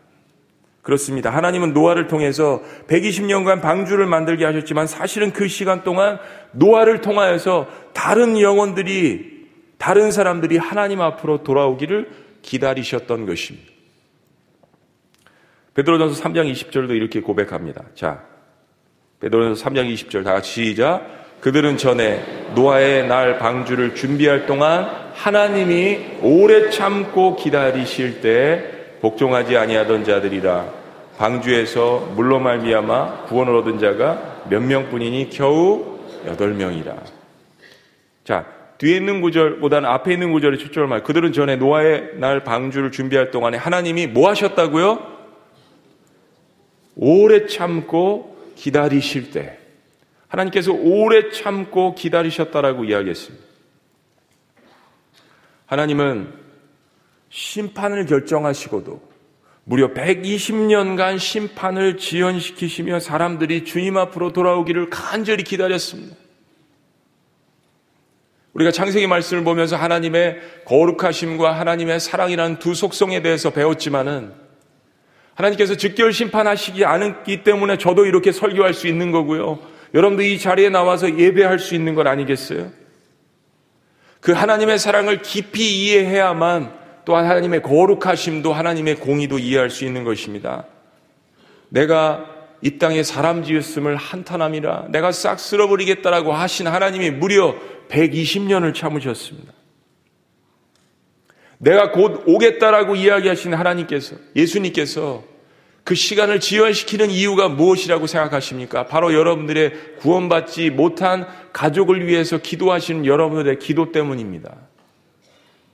그렇습니다. 하나님은 노아를 통해서 120년간 방주를 만들게 하셨지만 사실은 그 시간 동안 노아를 통하여서 다른 영혼들이 다른 사람들이 하나님 앞으로 돌아오기를 기다리셨던 것입니다. 베드로전서 3장 20절도 이렇게 고백합니다. 자, 베드로전서 3장 20절 다 같이 시작. 그들은 전에 노아의 날 방주를 준비할 동안 하나님이 오래 참고 기다리실 때 복종하지 아니하던 자들이라 방주에서 물로 말미암아 구원을 얻은 자가 몇 명뿐이니 겨우 여덟 명이라. 자, 뒤에 있는 구절보다는 앞에 있는 구절에 초점을 말. 그들은 전에 노아의 날 방주를 준비할 동안에 하나님이 뭐 하셨다고요? 오래 참고 기다리실 때 하나님께서 오래 참고 기다리셨다라고 이야기했습니다. 하나님은 심판을 결정하시고도 무려 120년간 심판을 지연시키시며 사람들이 주님 앞으로 돌아오기를 간절히 기다렸습니다. 우리가 창세기 말씀을 보면서 하나님의 거룩하심과 하나님의 사랑이라는 두 속성에 대해서 배웠지만은 하나님께서 즉결 심판하시지 않기 때문에 저도 이렇게 설교할 수 있는 거고요. 여러분도 이 자리에 나와서 예배할 수 있는 것 아니겠어요? 그 하나님의 사랑을 깊이 이해해야만 또 하나님의 거룩하심도 하나님의 공의도 이해할 수 있는 것입니다. 내가 이 땅에 사람 지었음을 한탄함이라 내가 싹 쓸어버리겠다라고 하신 하나님이 무려 120년을 참으셨습니다. 내가 곧 오겠다라고 이야기하신 하나님께서 예수님께서 그 시간을 지연시키는 이유가 무엇이라고 생각하십니까? 바로 여러분들의 구원받지 못한 가족을 위해서 기도하시는 여러분들의 기도 때문입니다.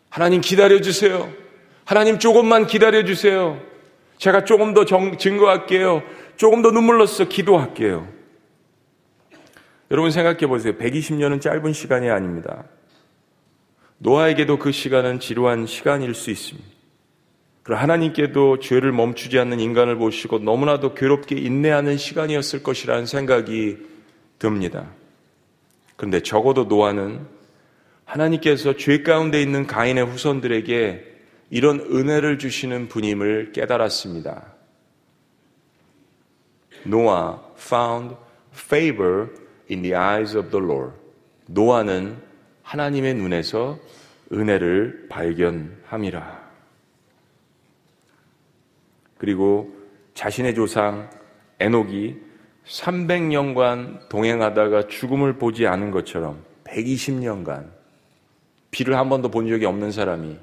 하나님 기다려주세요. 하나님 조금만 기다려주세요. 제가 조금 더 정, 증거할게요. 조금 더 눈물로써 기도할게요. 여러분 생각해 보세요. 120년은 짧은 시간이 아닙니다. 노아에게도 그 시간은 지루한 시간일 수 있습니다. 그리고 하나님께도 죄를 멈추지 않는 인간을 보시고 너무나도 괴롭게 인내하는 시간이었을 것이라는 생각이 듭니다. 그런데 적어도 노아는 하나님께서 죄 가운데 있는 가인의 후손들에게 이런 은혜를 주시는 분임을 깨달았습니다. Noah found favor in the eyes of the Lord. 노아는 하나님의 눈에서 은혜를 발견함이라. 그리고 자신의 조상 에녹이 300년간 동행하다가 죽음을 보지 않은 것처럼 120년간 비를 한 번도 본 적이 없는 사람이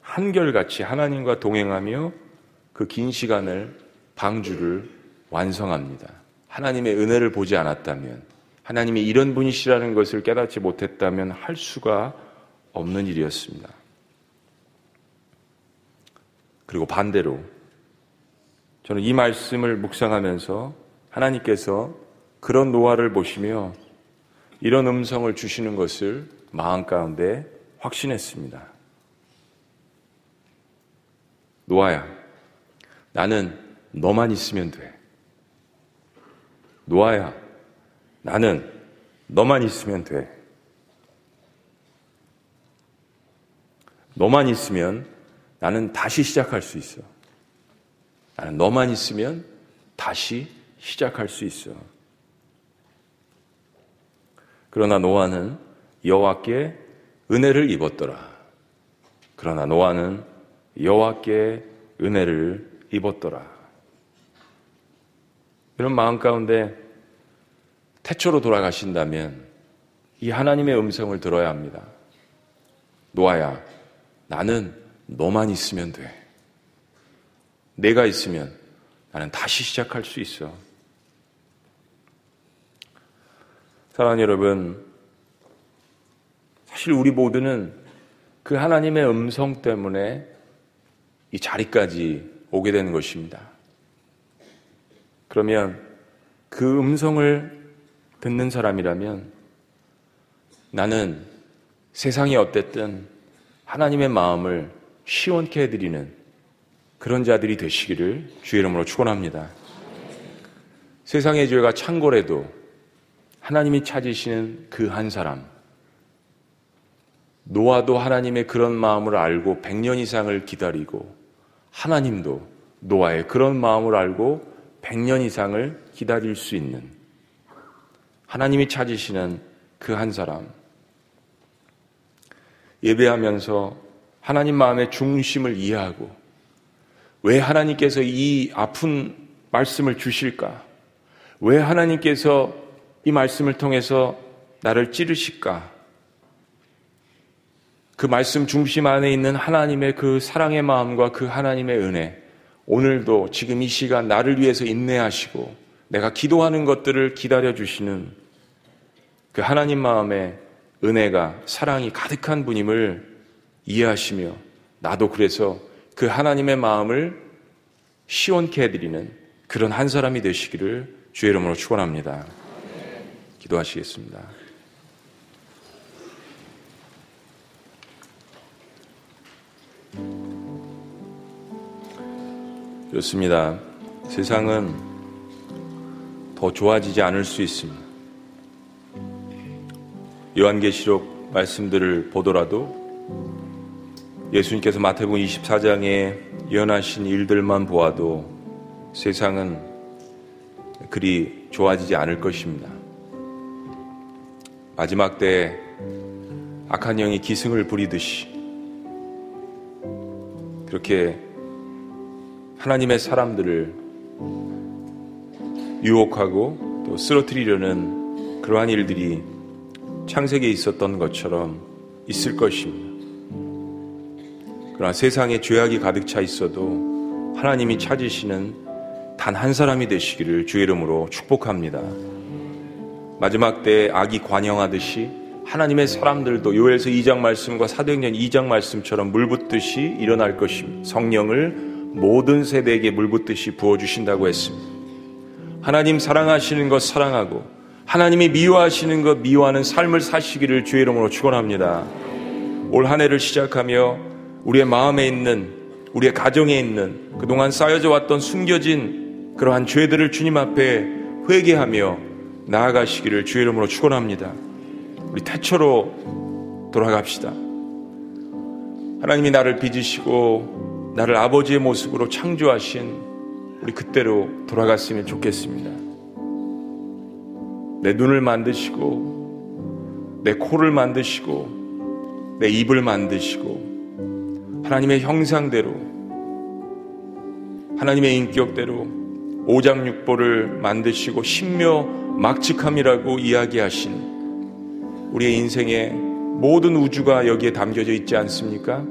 한결같이 하나님과 동행하며 그 긴 시간을 방주를 완성합니다. 하나님의 은혜를 보지 않았다면, 하나님이 이런 분이시라는 것을 깨닫지 못했다면 할 수가 없는 일이었습니다. 그리고 반대로 저는 이 말씀을 묵상하면서 하나님께서 그런 노화를 보시며 이런 음성을 주시는 것을 마음 가운데 확신했습니다. 노아야, 나는 너만 있으면 돼. 노아야, 나는 너만 있으면 돼. 너만 있으면 나는 다시 시작할 수 있어. 나는 너만 있으면 다시 시작할 수 있어. 그러나 노아는 여호와께 은혜를 입었더라. 그러나 노아는 여호와께 은혜를 입었더라. 이런 마음 가운데 태초로 돌아가신다면 이 하나님의 음성을 들어야 합니다. 노아야, 나는 너만 있으면 돼. 내가 있으면 나는 다시 시작할 수 있어. 사랑하는 여러분, 사실 우리 모두는 그 하나님의 음성 때문에 이 자리까지 오게 되는 것입니다. 그러면 그 음성을 듣는 사람이라면 나는 세상이 어땠든 하나님의 마음을 시원케 해드리는 그런 자들이 되시기를 주의 이름으로 축원합니다. 세상의 죄가 창궐해도 하나님이 찾으시는 그 한 사람 노아도 하나님의 그런 마음을 알고 100년 이상을 기다리고 하나님도 노아의 그런 마음을 알고 100년 이상을 기다릴 수 있는 하나님이 찾으시는 그 한 사람. 예배하면서 하나님 마음의 중심을 이해하고 왜 하나님께서 이 아픈 말씀을 주실까? 왜 하나님께서 이 말씀을 통해서 나를 찌르실까? 그 말씀 중심 안에 있는 하나님의 그 사랑의 마음과 그 하나님의 은혜, 오늘도 지금 이 시간 나를 위해서 인내하시고 내가 기도하는 것들을 기다려 주시는 그 하나님 마음의 은혜가 사랑이 가득한 분임을 이해하시며 나도 그래서 그 하나님의 마음을 시원케 해드리는 그런 한 사람이 되시기를 주의 이름으로 축원합니다. 기도하시겠습니다. 그렇습니다. 세상은 더 좋아지지 않을 수 있습니다. 요한계시록 말씀들을 보더라도 예수님께서 마태복음 24장에 예언하신 일들만 보아도 세상은 그리 좋아지지 않을 것입니다. 마지막 때 악한 영이 기승을 부리듯이 그렇게 하나님의 사람들을 유혹하고 또 쓰러뜨리려는 그러한 일들이 창세기에 있었던 것처럼 있을 것입니다. 그러나 세상에 죄악이 가득 차 있어도 하나님이 찾으시는 단 한 사람이 되시기를 주의 이름으로 축복합니다. 마지막 때 악이 관영하듯이 하나님의 사람들도 요엘서 2장 말씀과 사도행전 2장 말씀처럼 물붓듯이 일어날 것입니다. 성령을 모든 세대에게 물붓듯이 부어주신다고 했습니다. 하나님 사랑하시는 것 사랑하고 하나님이 미워하시는 것 미워하는 삶을 사시기를 주의 이름으로 축원합니다. 올 한 해를 시작하며 우리의 마음에 있는 우리의 가정에 있는 그동안 쌓여져 왔던 숨겨진 그러한 죄들을 주님 앞에 회개하며 나아가시기를 주의 이름으로 축원합니다. 우리 태초로 돌아갑시다. 하나님이 나를 빚으시고 나를 아버지의 모습으로 창조하신 우리 그때로 돌아갔으면 좋겠습니다. 내 눈을 만드시고 내 코를 만드시고 내 입을 만드시고 하나님의 형상대로 하나님의 인격대로 오장육보를 만드시고 신묘 막직함이라고 이야기하신 우리의 인생의 모든 우주가 여기에 담겨져 있지 않습니까?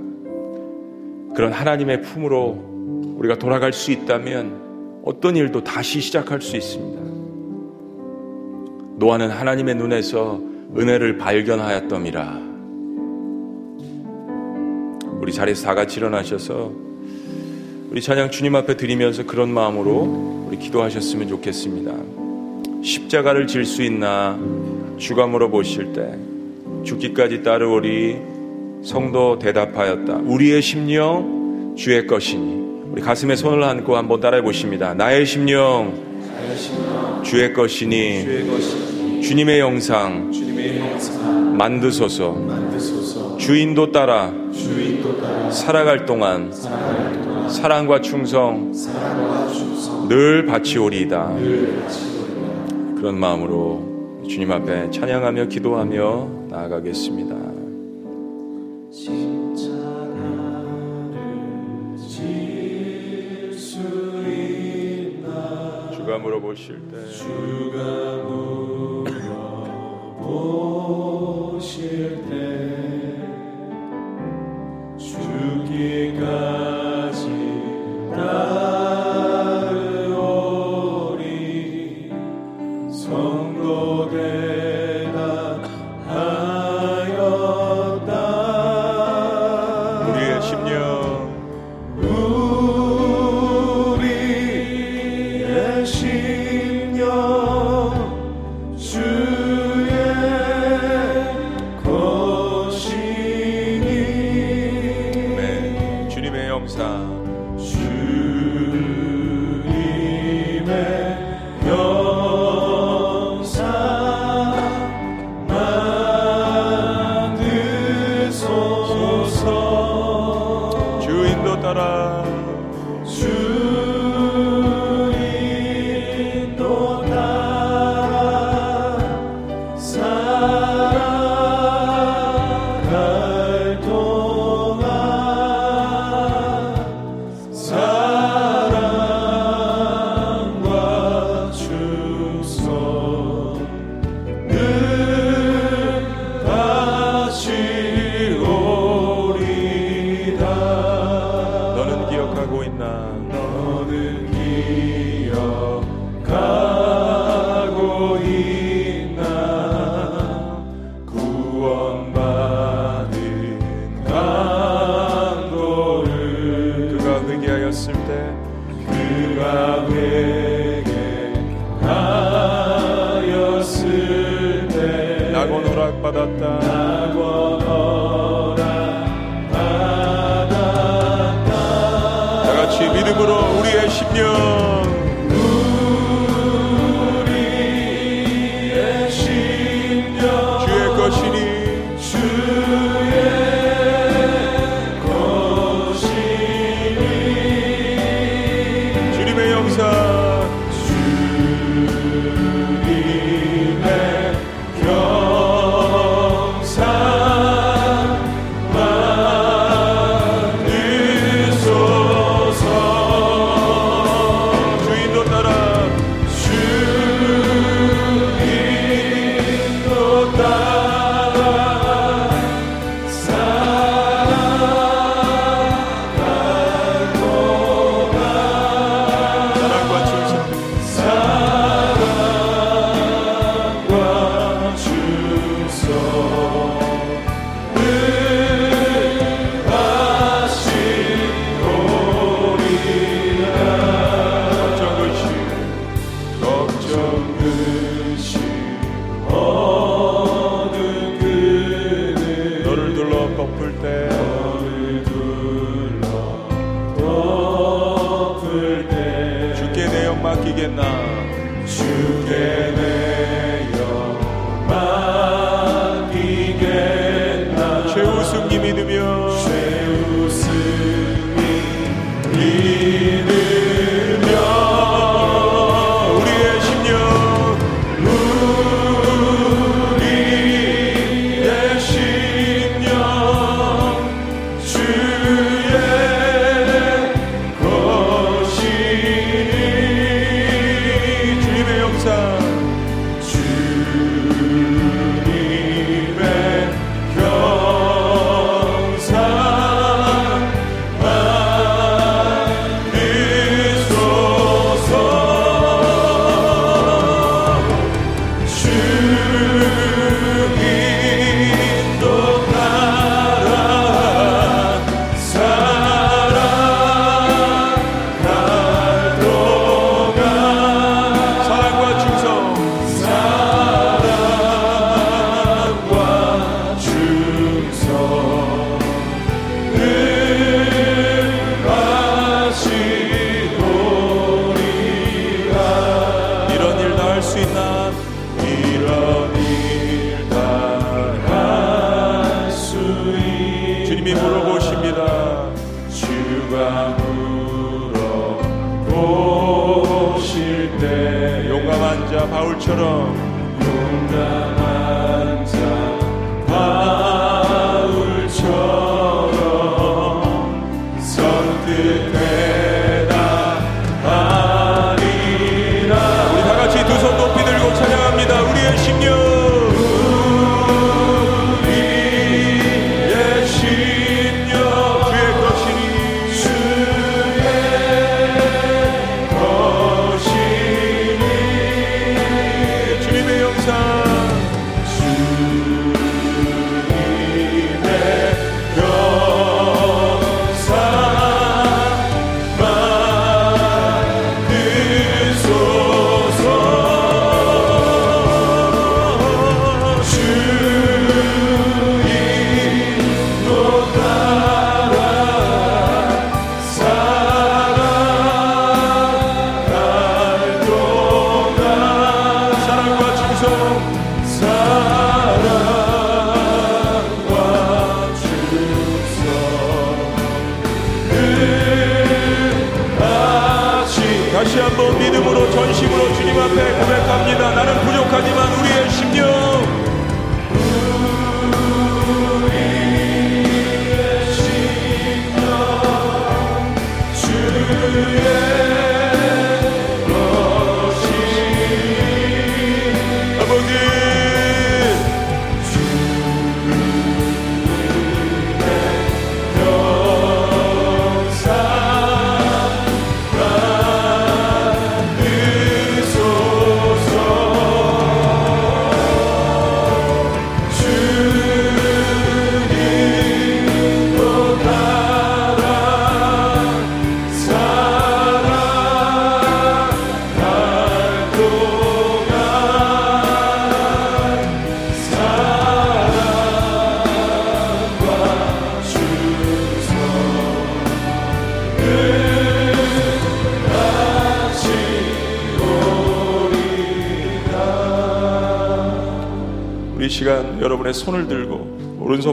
그런 하나님의 품으로 우리가 돌아갈 수 있다면 어떤 일도 다시 시작할 수 있습니다. 노아는 하나님의 눈에서 은혜를 발견하였더미라. 우리 자리에서 다 같이 일어나셔서 우리 찬양 주님 앞에 드리면서 그런 마음으로 우리 기도하셨으면 좋겠습니다. 십자가를 질 수 있나 주가 물어보실 때 죽기까지 따르오리 성도 대답하였다. 우리의 심령 주의 것이니 우리 가슴에 손을 안고 한번 따라해 보십니다. 나의 심령, 주의 것이니, 주님의 영상, 만드소서, 주인도 따라, 살아갈 동안, 사랑과 충성, 늘 바치오리이다. 그런 마음으로 주님 앞에 찬양하며 기도하며 나아가겠습니다. 주가 물어보실 때 주가 물어보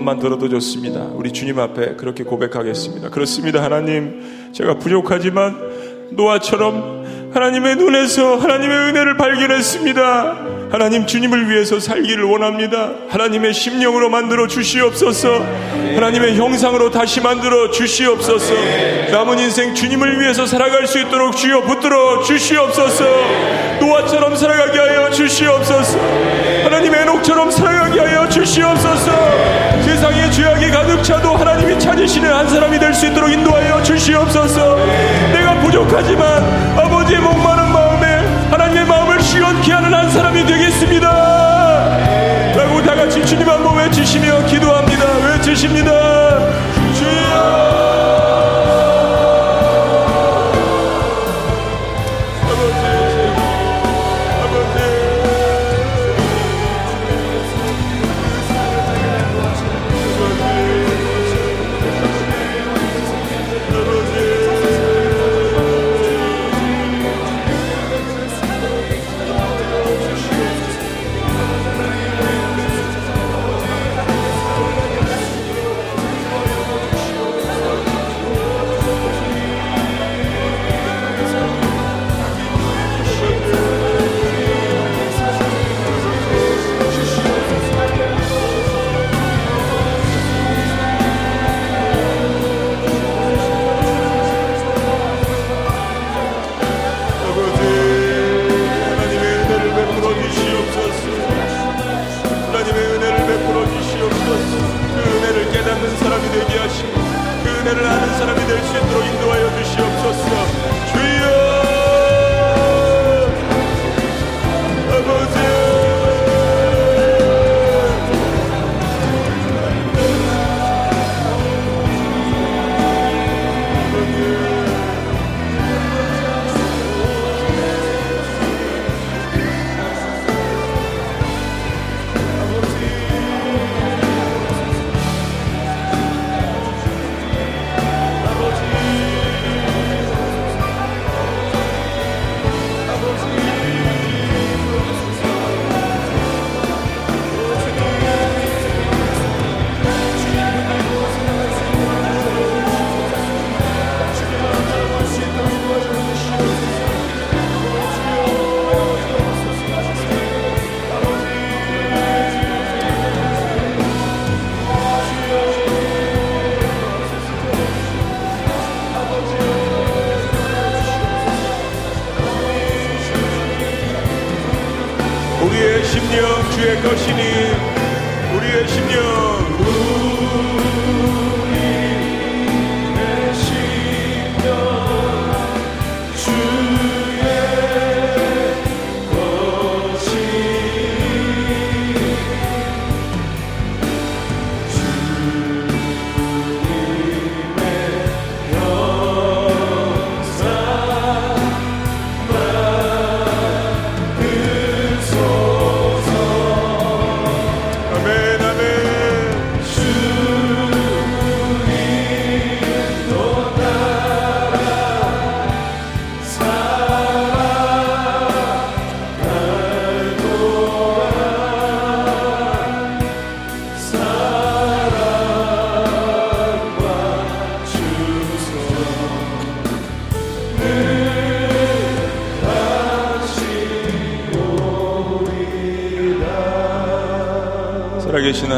오른손만 들어도 좋습니다. 우리 주님 앞에 그렇게 고백하겠습니다. 그렇습니다. 하나님, 제가 부족하지만 노아처럼 하나님의 눈에서 하나님의 은혜를 발견했습니다. 하나님 주님을 위해서 살기를 원합니다. 하나님의 심령으로 만들어 주시옵소서. 하나님의 형상으로 다시 만들어 주시옵소서. 남은 인생 주님을 위해서 살아갈 수 있도록 주여 붙들어 주시옵소서. 노아처럼 살아가게 하여 주시옵소서. 하나님 에녹처럼 살아가게 하여 주시옵소서. 세상에 죄악이 가득 차도 하나님이 찾으시는 한 사람이 될 수 있도록 인도하여 주시옵소서. 내가 부족하지만 아버지의 목마른 마음에 하나님의 마음을 시원케 하는 한 사람이 되겠습니다. 라고 다 같이 주님 한번 외치시며 기도합니다. 외치십니다.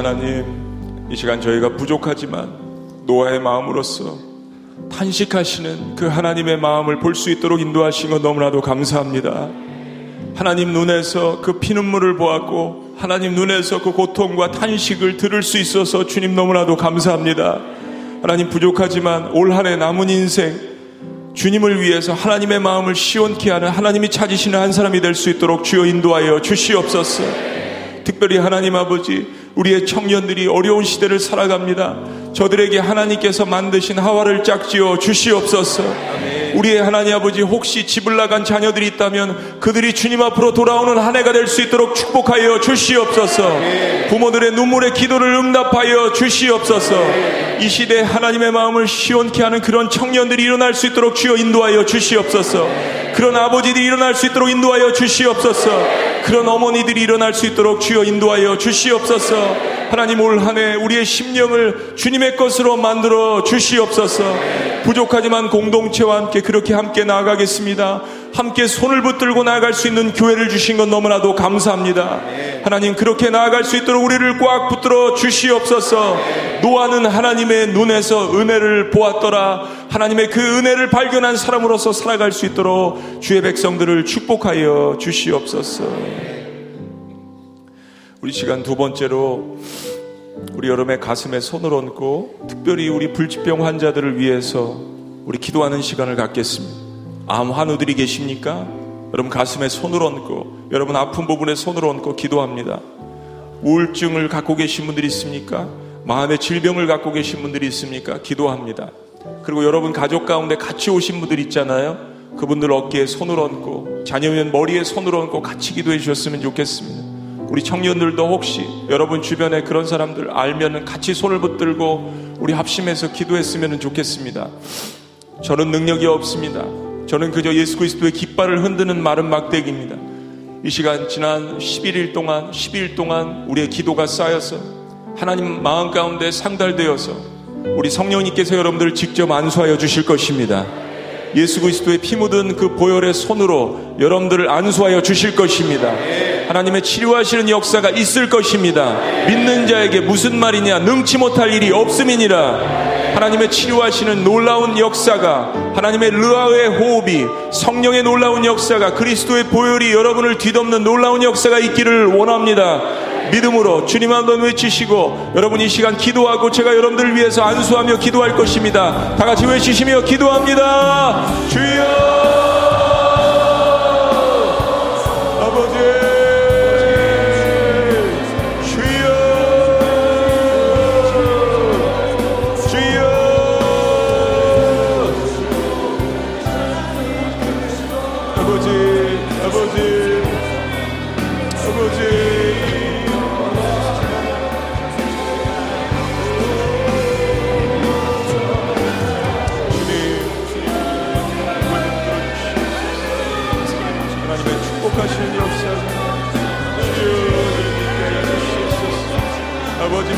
하나님, 이 시간 저희가 부족하지만 노아의 마음으로서 탄식하시는 그 하나님의 마음을 볼 수 있도록 인도하신 것 너무나도 감사합니다. 하나님 눈에서 그 피눈물을 보았고 하나님 눈에서 그 고통과 탄식을 들을 수 있어서 주님 너무나도 감사합니다. 하나님 부족하지만 올 한 해 남은 인생 주님을 위해서 하나님의 마음을 시원케 하는 하나님이 찾으시는 한 사람이 될 수 있도록 주여 인도하여 주시옵소서. 특별히 하나님 아버지 우리의 청년들이 어려운 시대를 살아갑니다. 저들에게 하나님께서 만드신 하와를 짝지어 주시옵소서. 우리의 하나님 아버지 혹시 집을 나간 자녀들이 있다면 그들이 주님 앞으로 돌아오는 한 해가 될 수 있도록 축복하여 주시옵소서. 부모들의 눈물의 기도를 응답하여 주시옵소서. 이 시대 하나님의 마음을 시원케 하는 그런 청년들이 일어날 수 있도록 주여 인도하여 주시옵소서. 그런 아버지들이 일어날 수 있도록 인도하여 주시옵소서. 그런 어머니들이 일어날 수 있도록 주여 인도하여 주시옵소서. 하나님 올 한 해 우리의 심령을 주님의 것으로 만들어 주시옵소서. 부족하지만 공동체와 함께 그렇게 함께 나아가겠습니다. 함께 손을 붙들고 나아갈 수 있는 교회를 주신 건 너무나도 감사합니다. 하나님 그렇게 나아갈 수 있도록 우리를 꽉 붙들어 주시옵소서. 노아는 하나님의 눈에서 은혜를 보았더라. 하나님의 그 은혜를 발견한 사람으로서 살아갈 수 있도록 주의 백성들을 축복하여 주시옵소서. 우리 시간 두 번째로 우리 여러분의 가슴에 손을 얹고 특별히 우리 불치병 환자들을 위해서 우리 기도하는 시간을 갖겠습니다. 암 환우들이 계십니까? 여러분 가슴에 손을 얹고 여러분 아픈 부분에 손을 얹고 기도합니다. 우울증을 갖고 계신 분들이 있습니까? 마음의 질병을 갖고 계신 분들이 있습니까? 기도합니다. 그리고 여러분 가족 가운데 같이 오신 분들 있잖아요. 그분들 어깨에 손을 얹고 자녀면 머리에 손을 얹고 같이 기도해 주셨으면 좋겠습니다. 우리 청년들도 혹시 여러분 주변에 그런 사람들 알면은 같이 손을 붙들고 우리 합심해서 기도했으면 좋겠습니다. 저는 능력이 없습니다. 저는 그저 예수 그리스도의 깃발을 흔드는 마른 막대기입니다. 이 시간 지난 11일 동안 10일 동안 우리의 기도가 쌓여서 하나님 마음 가운데 상달되어서 우리 성령님께서 여러분들 직접 안수하여 주실 것입니다. 예수 그리스도의 피 묻은 그 보혈의 손으로 여러분들을 안수하여 주실 것입니다. 하나님의 치료하시는 역사가 있을 것입니다. 믿는 자에게 무슨 말이냐 능치 못할 일이 없음이니라. 하나님의 치료하시는 놀라운 역사가 하나님의 르아의 호흡이 성령의 놀라운 역사가 그리스도의 보혈이 여러분을 뒤덮는 놀라운 역사가 있기를 원합니다. 믿음으로 주님 한번 외치시고 여러분 이 시간 기도하고 제가 여러분들을 위해서 안수하며 기도할 것입니다. 다 같이 외치시며 기도합니다. 주여!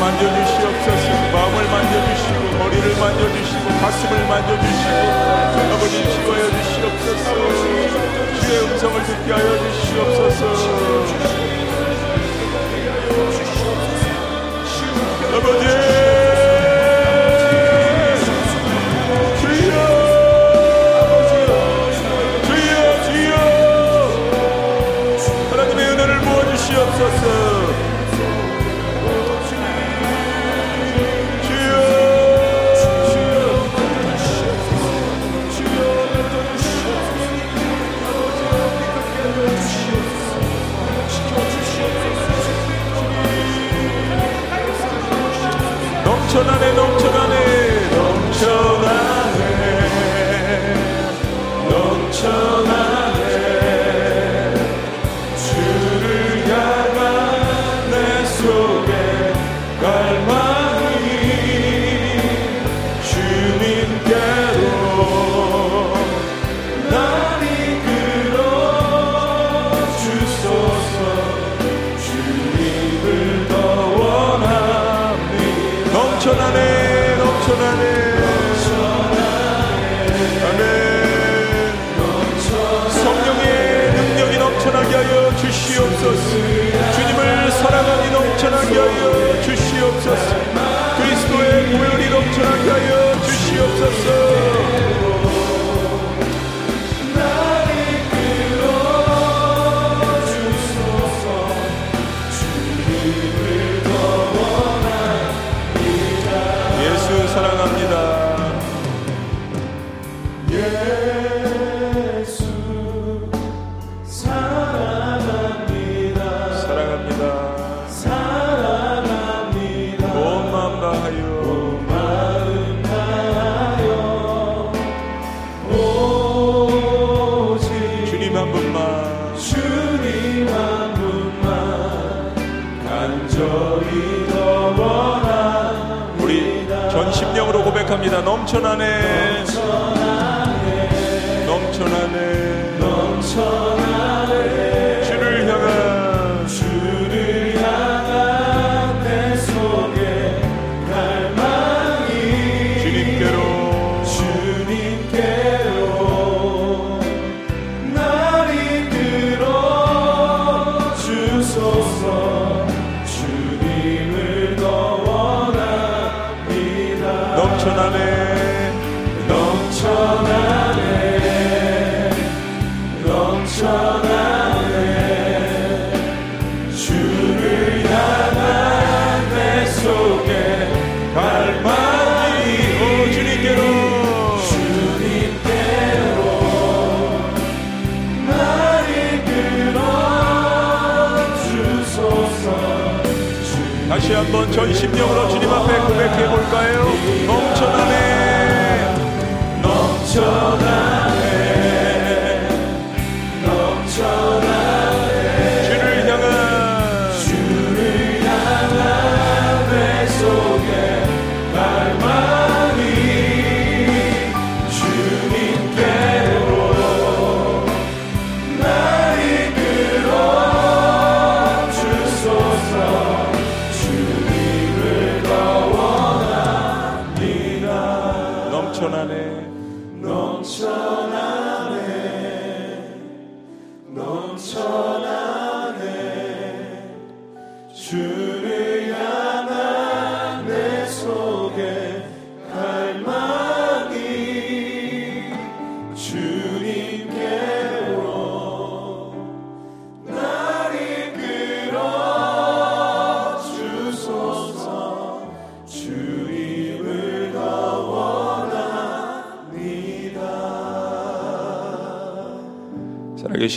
만져주시옵소서. 마음을 만져주시고 머리를 만져주시고 가슴을 만져주시고 아버지 치유하여 주시옵소서. 주의 음성을 듣게 하여 주시옵소서. 아버지!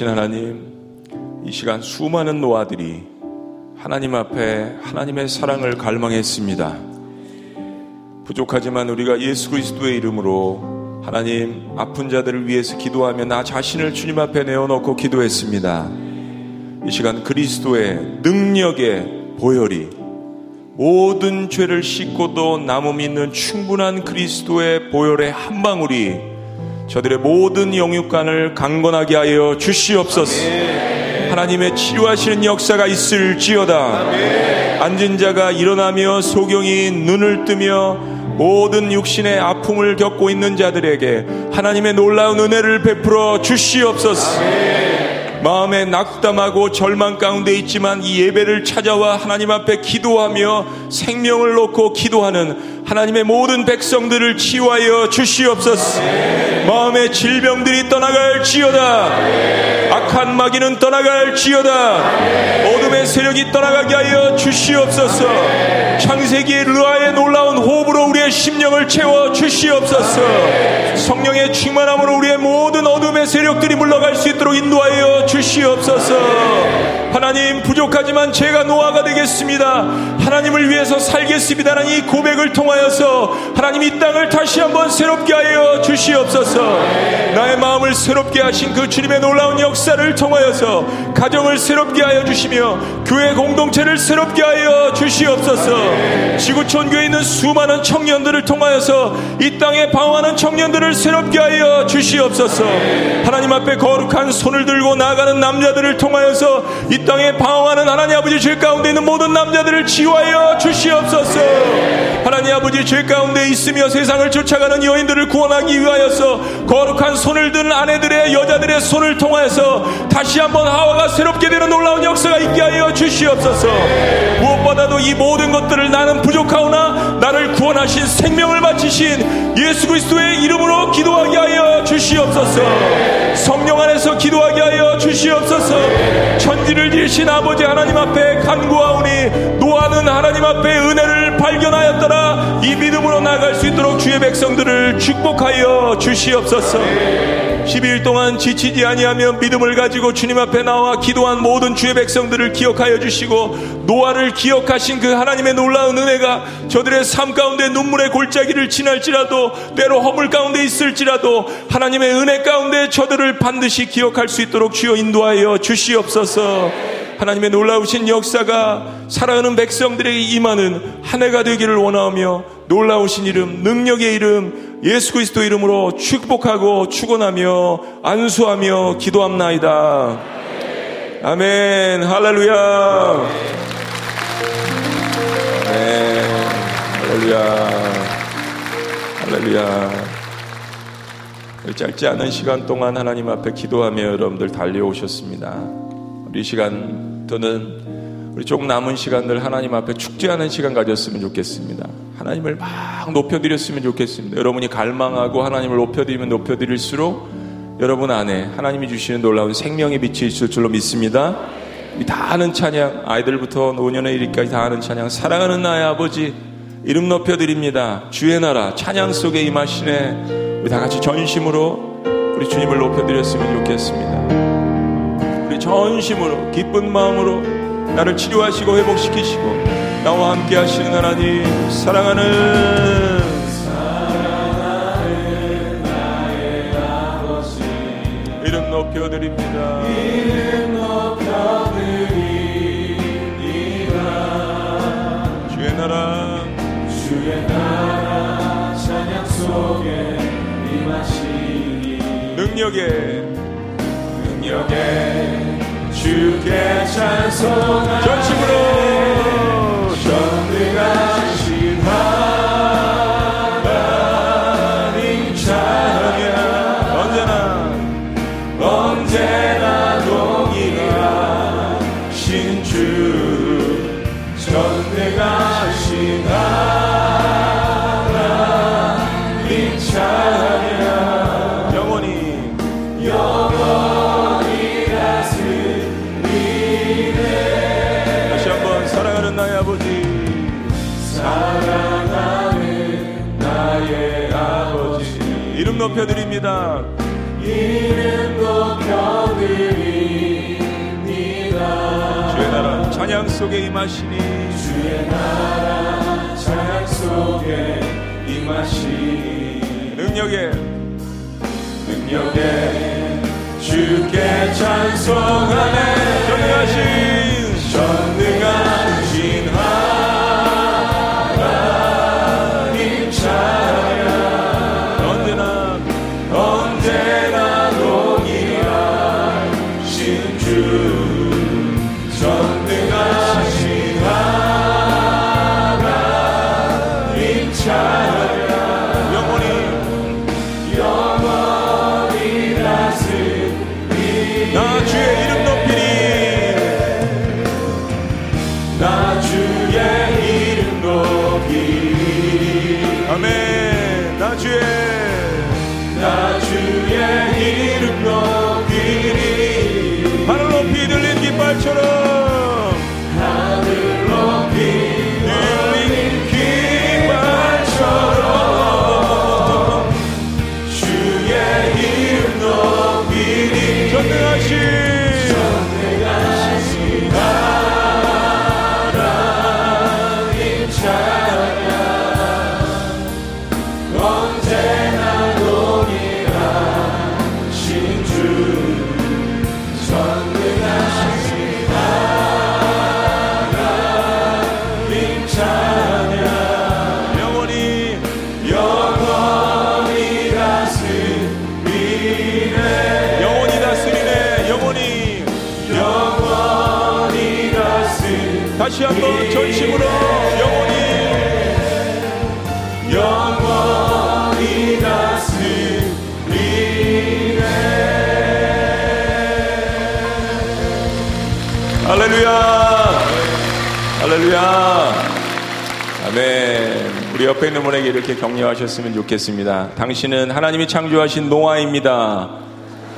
계신 하나님, 이 시간 수많은 노아들이 하나님 앞에 하나님의 사랑을 갈망했습니다. 부족하지만 우리가 예수 그리스도의 이름으로 하나님 아픈 자들을 위해서 기도하며 나 자신을 주님 앞에 내어놓고 기도했습니다. 이 시간 그리스도의 능력의 보혈이 모든 죄를 씻고도 남음 있는 충분한 그리스도의 보혈의 한 방울이 저들의 모든 영육간을 강건하게 하여 주시옵소서. 하나님의 치료하시는 역사가 있을지어다. 앉은 자가 일어나며 소경이 눈을 뜨며 모든 육신의 아픔을 겪고 있는 자들에게 하나님의 놀라운 은혜를 베풀어 주시옵소서. 마음에 낙담하고 절망 가운데 있지만 이 예배를 찾아와 하나님 앞에 기도하며 생명을 놓고 기도하는 하나님의 모든 백성들을 치유하여 주시옵소서. 마음의 질병들이 떠나갈 지어다. 악한 마귀는 떠나갈 지어다. 어둠의 세력이 떠나가게 하여 주시옵소서. 창세기의 르아의 놀라운 호흡으로 우리의 심령을 채워 주시옵소서. 성령의 충만함으로 우리의 모든 어둠의 세력들이 물러갈 수 있도록 인도하여 주시옵소서. 하나님 부족하지만 제가 노아가 되겠습니다. 하나님을 위해서 살겠습니다라는 이 고백을 통하여 서 하나님 이 땅을 다시 한번 새롭게 하여 주시옵소서. 나의 마음을 새롭게 하신 그 주님의 놀라운 역사를 통하여서 가정을 새롭게 하여 주시며 교회 공동체를 새롭게 하여 주시옵소서. 지구촌 교회에 있는 수많은 청년들을 통하여서 이 땅에 방황하는 청년들을 새롭게 하여 주시옵소서. 하나님 앞에 거룩한 손을 들고 나아가는 남자들을 통하여서 이 땅에 방황하는 하나님 아버지 죄 가운데 있는 모든 남자들을 치유하여 주시옵소서. 하나님 아버지 죄 가운데 있으며 세상을 쫓아가는 여인들을 구원하기 위하여서 거룩한 손을 든 아내들의 여자들의 손을 통하여서 다시 한번 하와가 새롭게 되는 놀라운 역사가 있게 하여 주시옵소서. 무엇보다도 이 모든 것들을 나는 부족하오나 나를 구원하신 생명을 바치신 예수 그리스도의 이름으로 기도하게 하여 주시옵소서. 성령 안에서 기도하게 하여 주시옵소서. 천지를 지으신 아버지 하나님 앞에 간구하오니 노아는 하나님 앞에 은혜를 발견하였더라 이 믿음으로 나아갈 수 있도록 주의 백성들을 축복하여 주시옵소서. 12일 동안 지치지 아니하며 믿음을 가지고 주님 앞에 나와 기도한 모든 주의 백성들을 기억하여 주시고 노아를 기억하신 그 하나님의 놀라운 은혜가 저들의 삶 가운데 눈물의 골짜기를 지날지라도 때로 허물 가운데 있을지라도 하나님의 은혜 가운데 저들을 반드시 기억할 수 있도록 주여 인도하여 주시옵소서. 하나님의 놀라우신 역사가 살아가는 백성들에게 임하는 한 해가 되기를 원하며 놀라우신 이름, 능력의 이름, 예수 그리스도 이름으로 축복하고 축원하며 안수하며 기도합나이다. 아멘. 할렐루야. 아멘. 할렐루야. 할렐루야. 짧지 않은 시간 동안 하나님 앞에 기도하며 여러분들 달려오셨습니다. 우리 시간 또는 우리 조금 남은 시간들 하나님 앞에 축제하는 시간 가졌으면 좋겠습니다. 하나님을 막 높여드렸으면 좋겠습니다. 여러분이 갈망하고 하나님을 높여드리면 높여드릴수록 여러분 안에 하나님이 주시는 놀라운 생명의 빛이 있을 줄로 믿습니다. 다 아는 찬양, 아이들부터 노년의 일까지 다 아는 찬양, 사랑하는 나의 아버지, 이름 높여드립니다. 주의 나라, 찬양 속에 임하시네. 우리 다 같이 전심으로 우리 주님을 높여드렸으면 좋겠습니다. 전심으로, 기쁜 마음으로 나를 치료하시고 회복시키시고 나와 함께 하시는 하나님, 사랑하는 이름 높여드립니다. 주의 나라. 주의 나라 찬양 속에 임하시니. 능력에 능력에 주께 찬송하네. 전심으로 이름 높여드립니다. 주의 나라 찬양 속에 임하시니. 주의 나라 찬양 속에 임하시니. 능력에. 능력에 주께 찬송하네 전능하신 옆에 있는 분에게 이렇게 격려하셨으면 좋겠습니다. 당신은 하나님이 창조하신 노아입니다.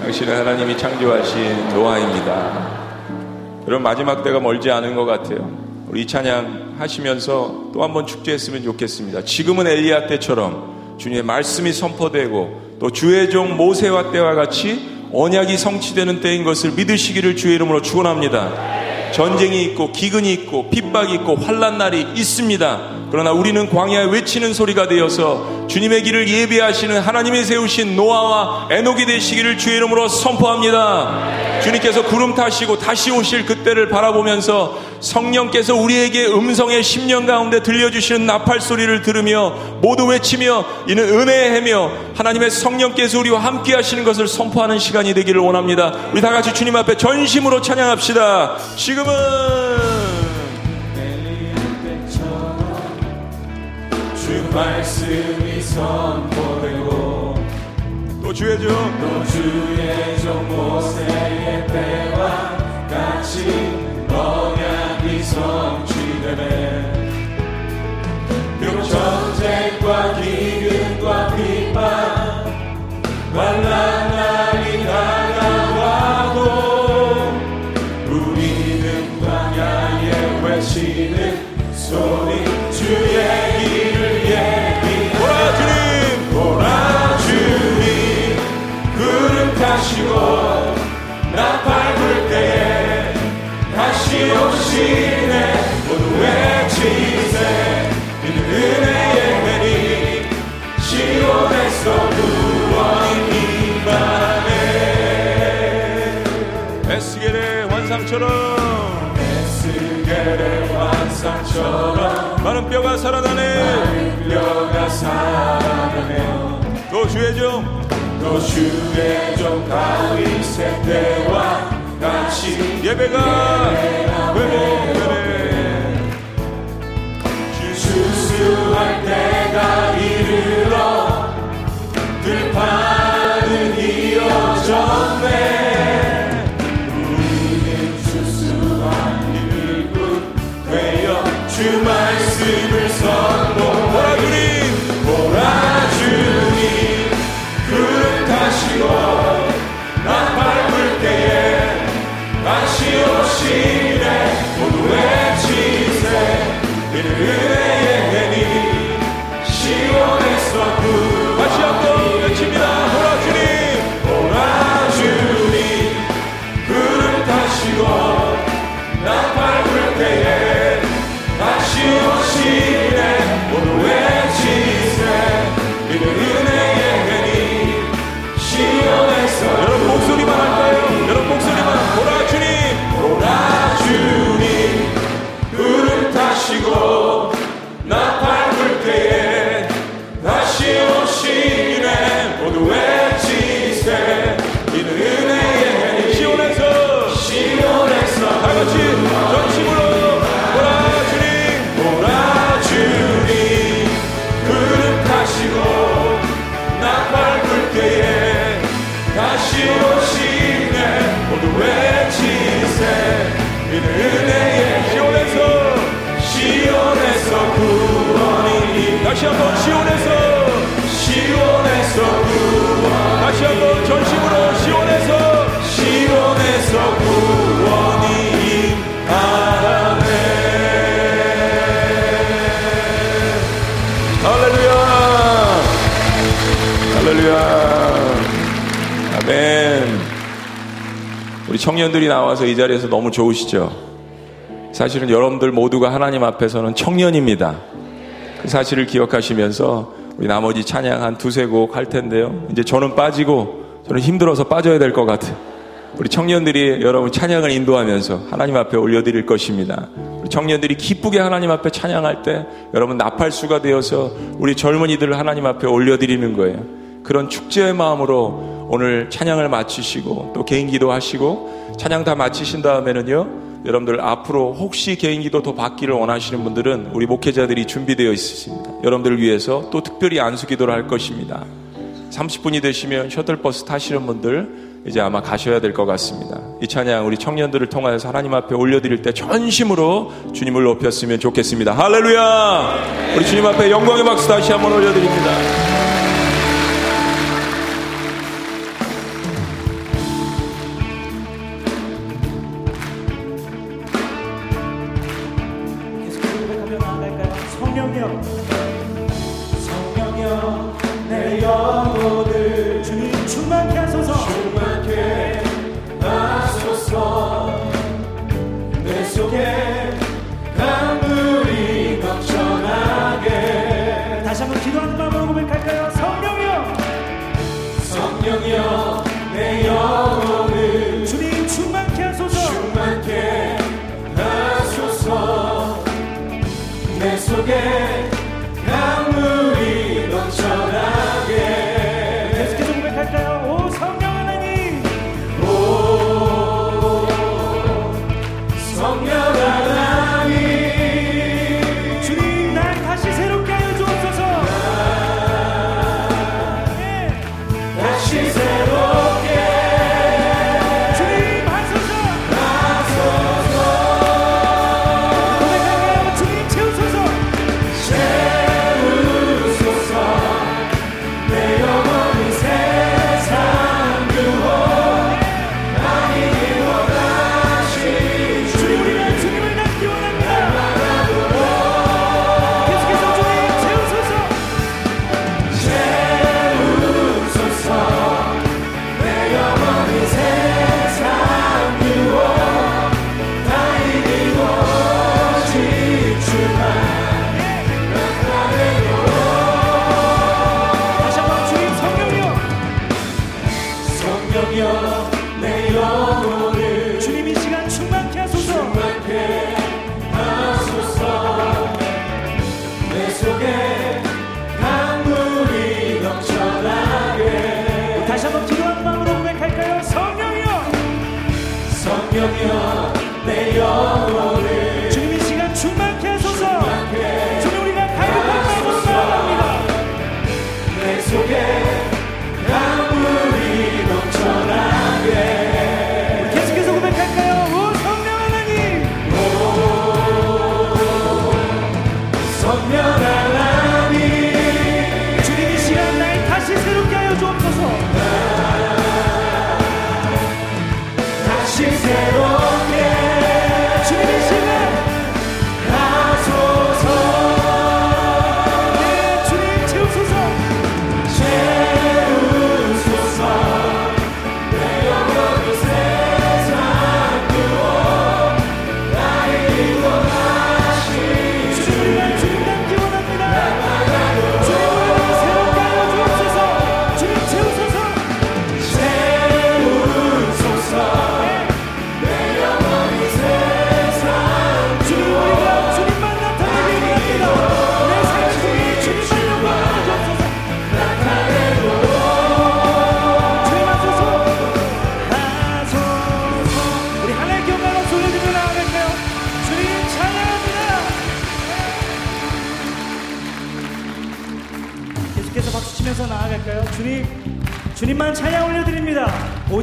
당신은 하나님이 창조하신 노아입니다. 여러분 마지막 때가 멀지 않은 것 같아요. 우리 이 찬양 하시면서 또 한 번 축제했으면 좋겠습니다. 지금은 엘리야 때처럼 주님의 말씀이 선포되고 또 주의 종 모세와 때와 같이 언약이 성취되는 때인 것을 믿으시기를 주의 이름으로 축원합니다. 전쟁이 있고 기근이 있고 핍박이 있고 환란 날이 있습니다. 그러나 우리는 광야에 외치는 소리가 되어서 주님의 길을 예비하시는 하나님이 세우신 노아와 에녹이 되시기를 주의 이름으로 선포합니다. 주님께서 구름 타시고 다시 오실 그때를 바라보면서 성령께서 우리에게 음성의 심령 가운데 들려주시는 나팔 소리를 들으며 모두 외치며 이는 은혜의 해며 하나님의 성령께서 우리와 함께 하시는 것을 선포하는 시간이 되기를 원합니다. 우리 다 같이 주님 앞에 전심으로 찬양합시다. 지금은 주 말씀이 선포되고 또 주의 종. 또 주의 종 모세의 때와 같이 언약이 성취되네. 비록 전쟁과 기근과 핍박 환난 날이 환상처럼. 에스겔의 환상처럼. 많은 뼈가 살아나네. 뼈가 살아나며 또 주의 종. 또 주의 종 다윗의 때와 같이 예배가 회복되네. 주수할 때가 이르러 들판 외 다시 한번 시온에서 시온에서 구원 다시 한번 전심으로 시온에서. 시온에서 구원이 임하네. 할렐루야. 할렐루야. 아멘. 우리 청년들이 나와서 이 자리에서 너무 좋으시죠? 사실은 여러분들 모두가 하나님 앞에서는 청년입니다 그 사실을 기억하시면서 우리 나머지 찬양 한 두세 곡 할 텐데요 이제 저는 빠지고 저는 힘들어서 빠져야 될 것 같아요 우리 청년들이 여러분 찬양을 인도하면서 하나님 앞에 올려드릴 것입니다. 우리 청년들이 기쁘게 하나님 앞에 찬양할 때 여러분 나팔수가 되어서 우리 젊은이들을 하나님 앞에 올려드리는 거예요. 그런 축제의 마음으로 오늘 찬양을 마치시고 또 개인 기도 하시고 찬양 다 마치신 다음에는요. 여러분들 앞으로 혹시 개인 기도 더 받기를 원하시는 분들은 우리 목회자들이 준비되어 있으십니다. 여러분들을 위해서 또 특별히 안수 기도를 할 것입니다. 30분이 되시면 셔틀버스 타시는 분들 이제 아마 가셔야 될 것 같습니다. 이 찬양 우리 청년들을 통하여서 하나님 앞에 올려드릴 때 전심으로 주님을 높였으면 좋겠습니다. 할렐루야! 우리 주님 앞에 영광의 박수 다시 한번 올려드립니다. 성령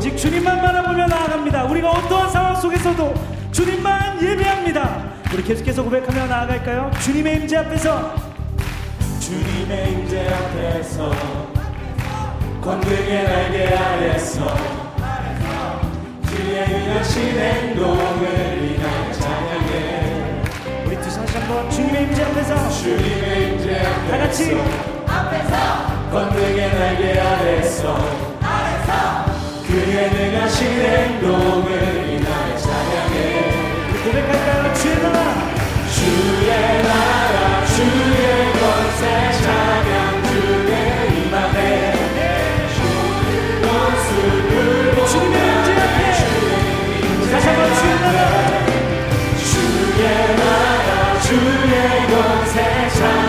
오직 주님만 바라보며 나아갑니다. 우리가 어떠한 상황 속에서도 주님만 예배합니다. 우리 계속해서 고백하며 나아갈까요? 주님의 임재 앞에서. 주님 주님의 임재 앞에서. 권능의 날개 아래서. 주의 은하신 행동을 인하여 찬양해 우리 두 다시 한번 주님의 임재 앞에서. 주님의 임재 다 같이. 앞에서. 권능의 날개 아래서 그의 능하신 행동을 인하여 찬양해? 주의 주의 주의 주의 주의 주의 주의 권세 찬양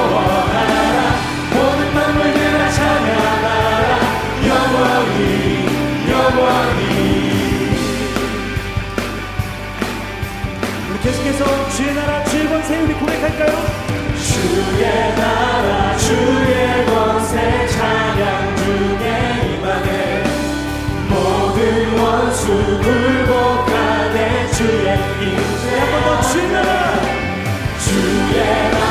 고백할까요? 주의 나라 주의 권세 찬양 중에 임하네 모든 원수 굴복하네 주의 임재 한번더 주의 나라 주의 나라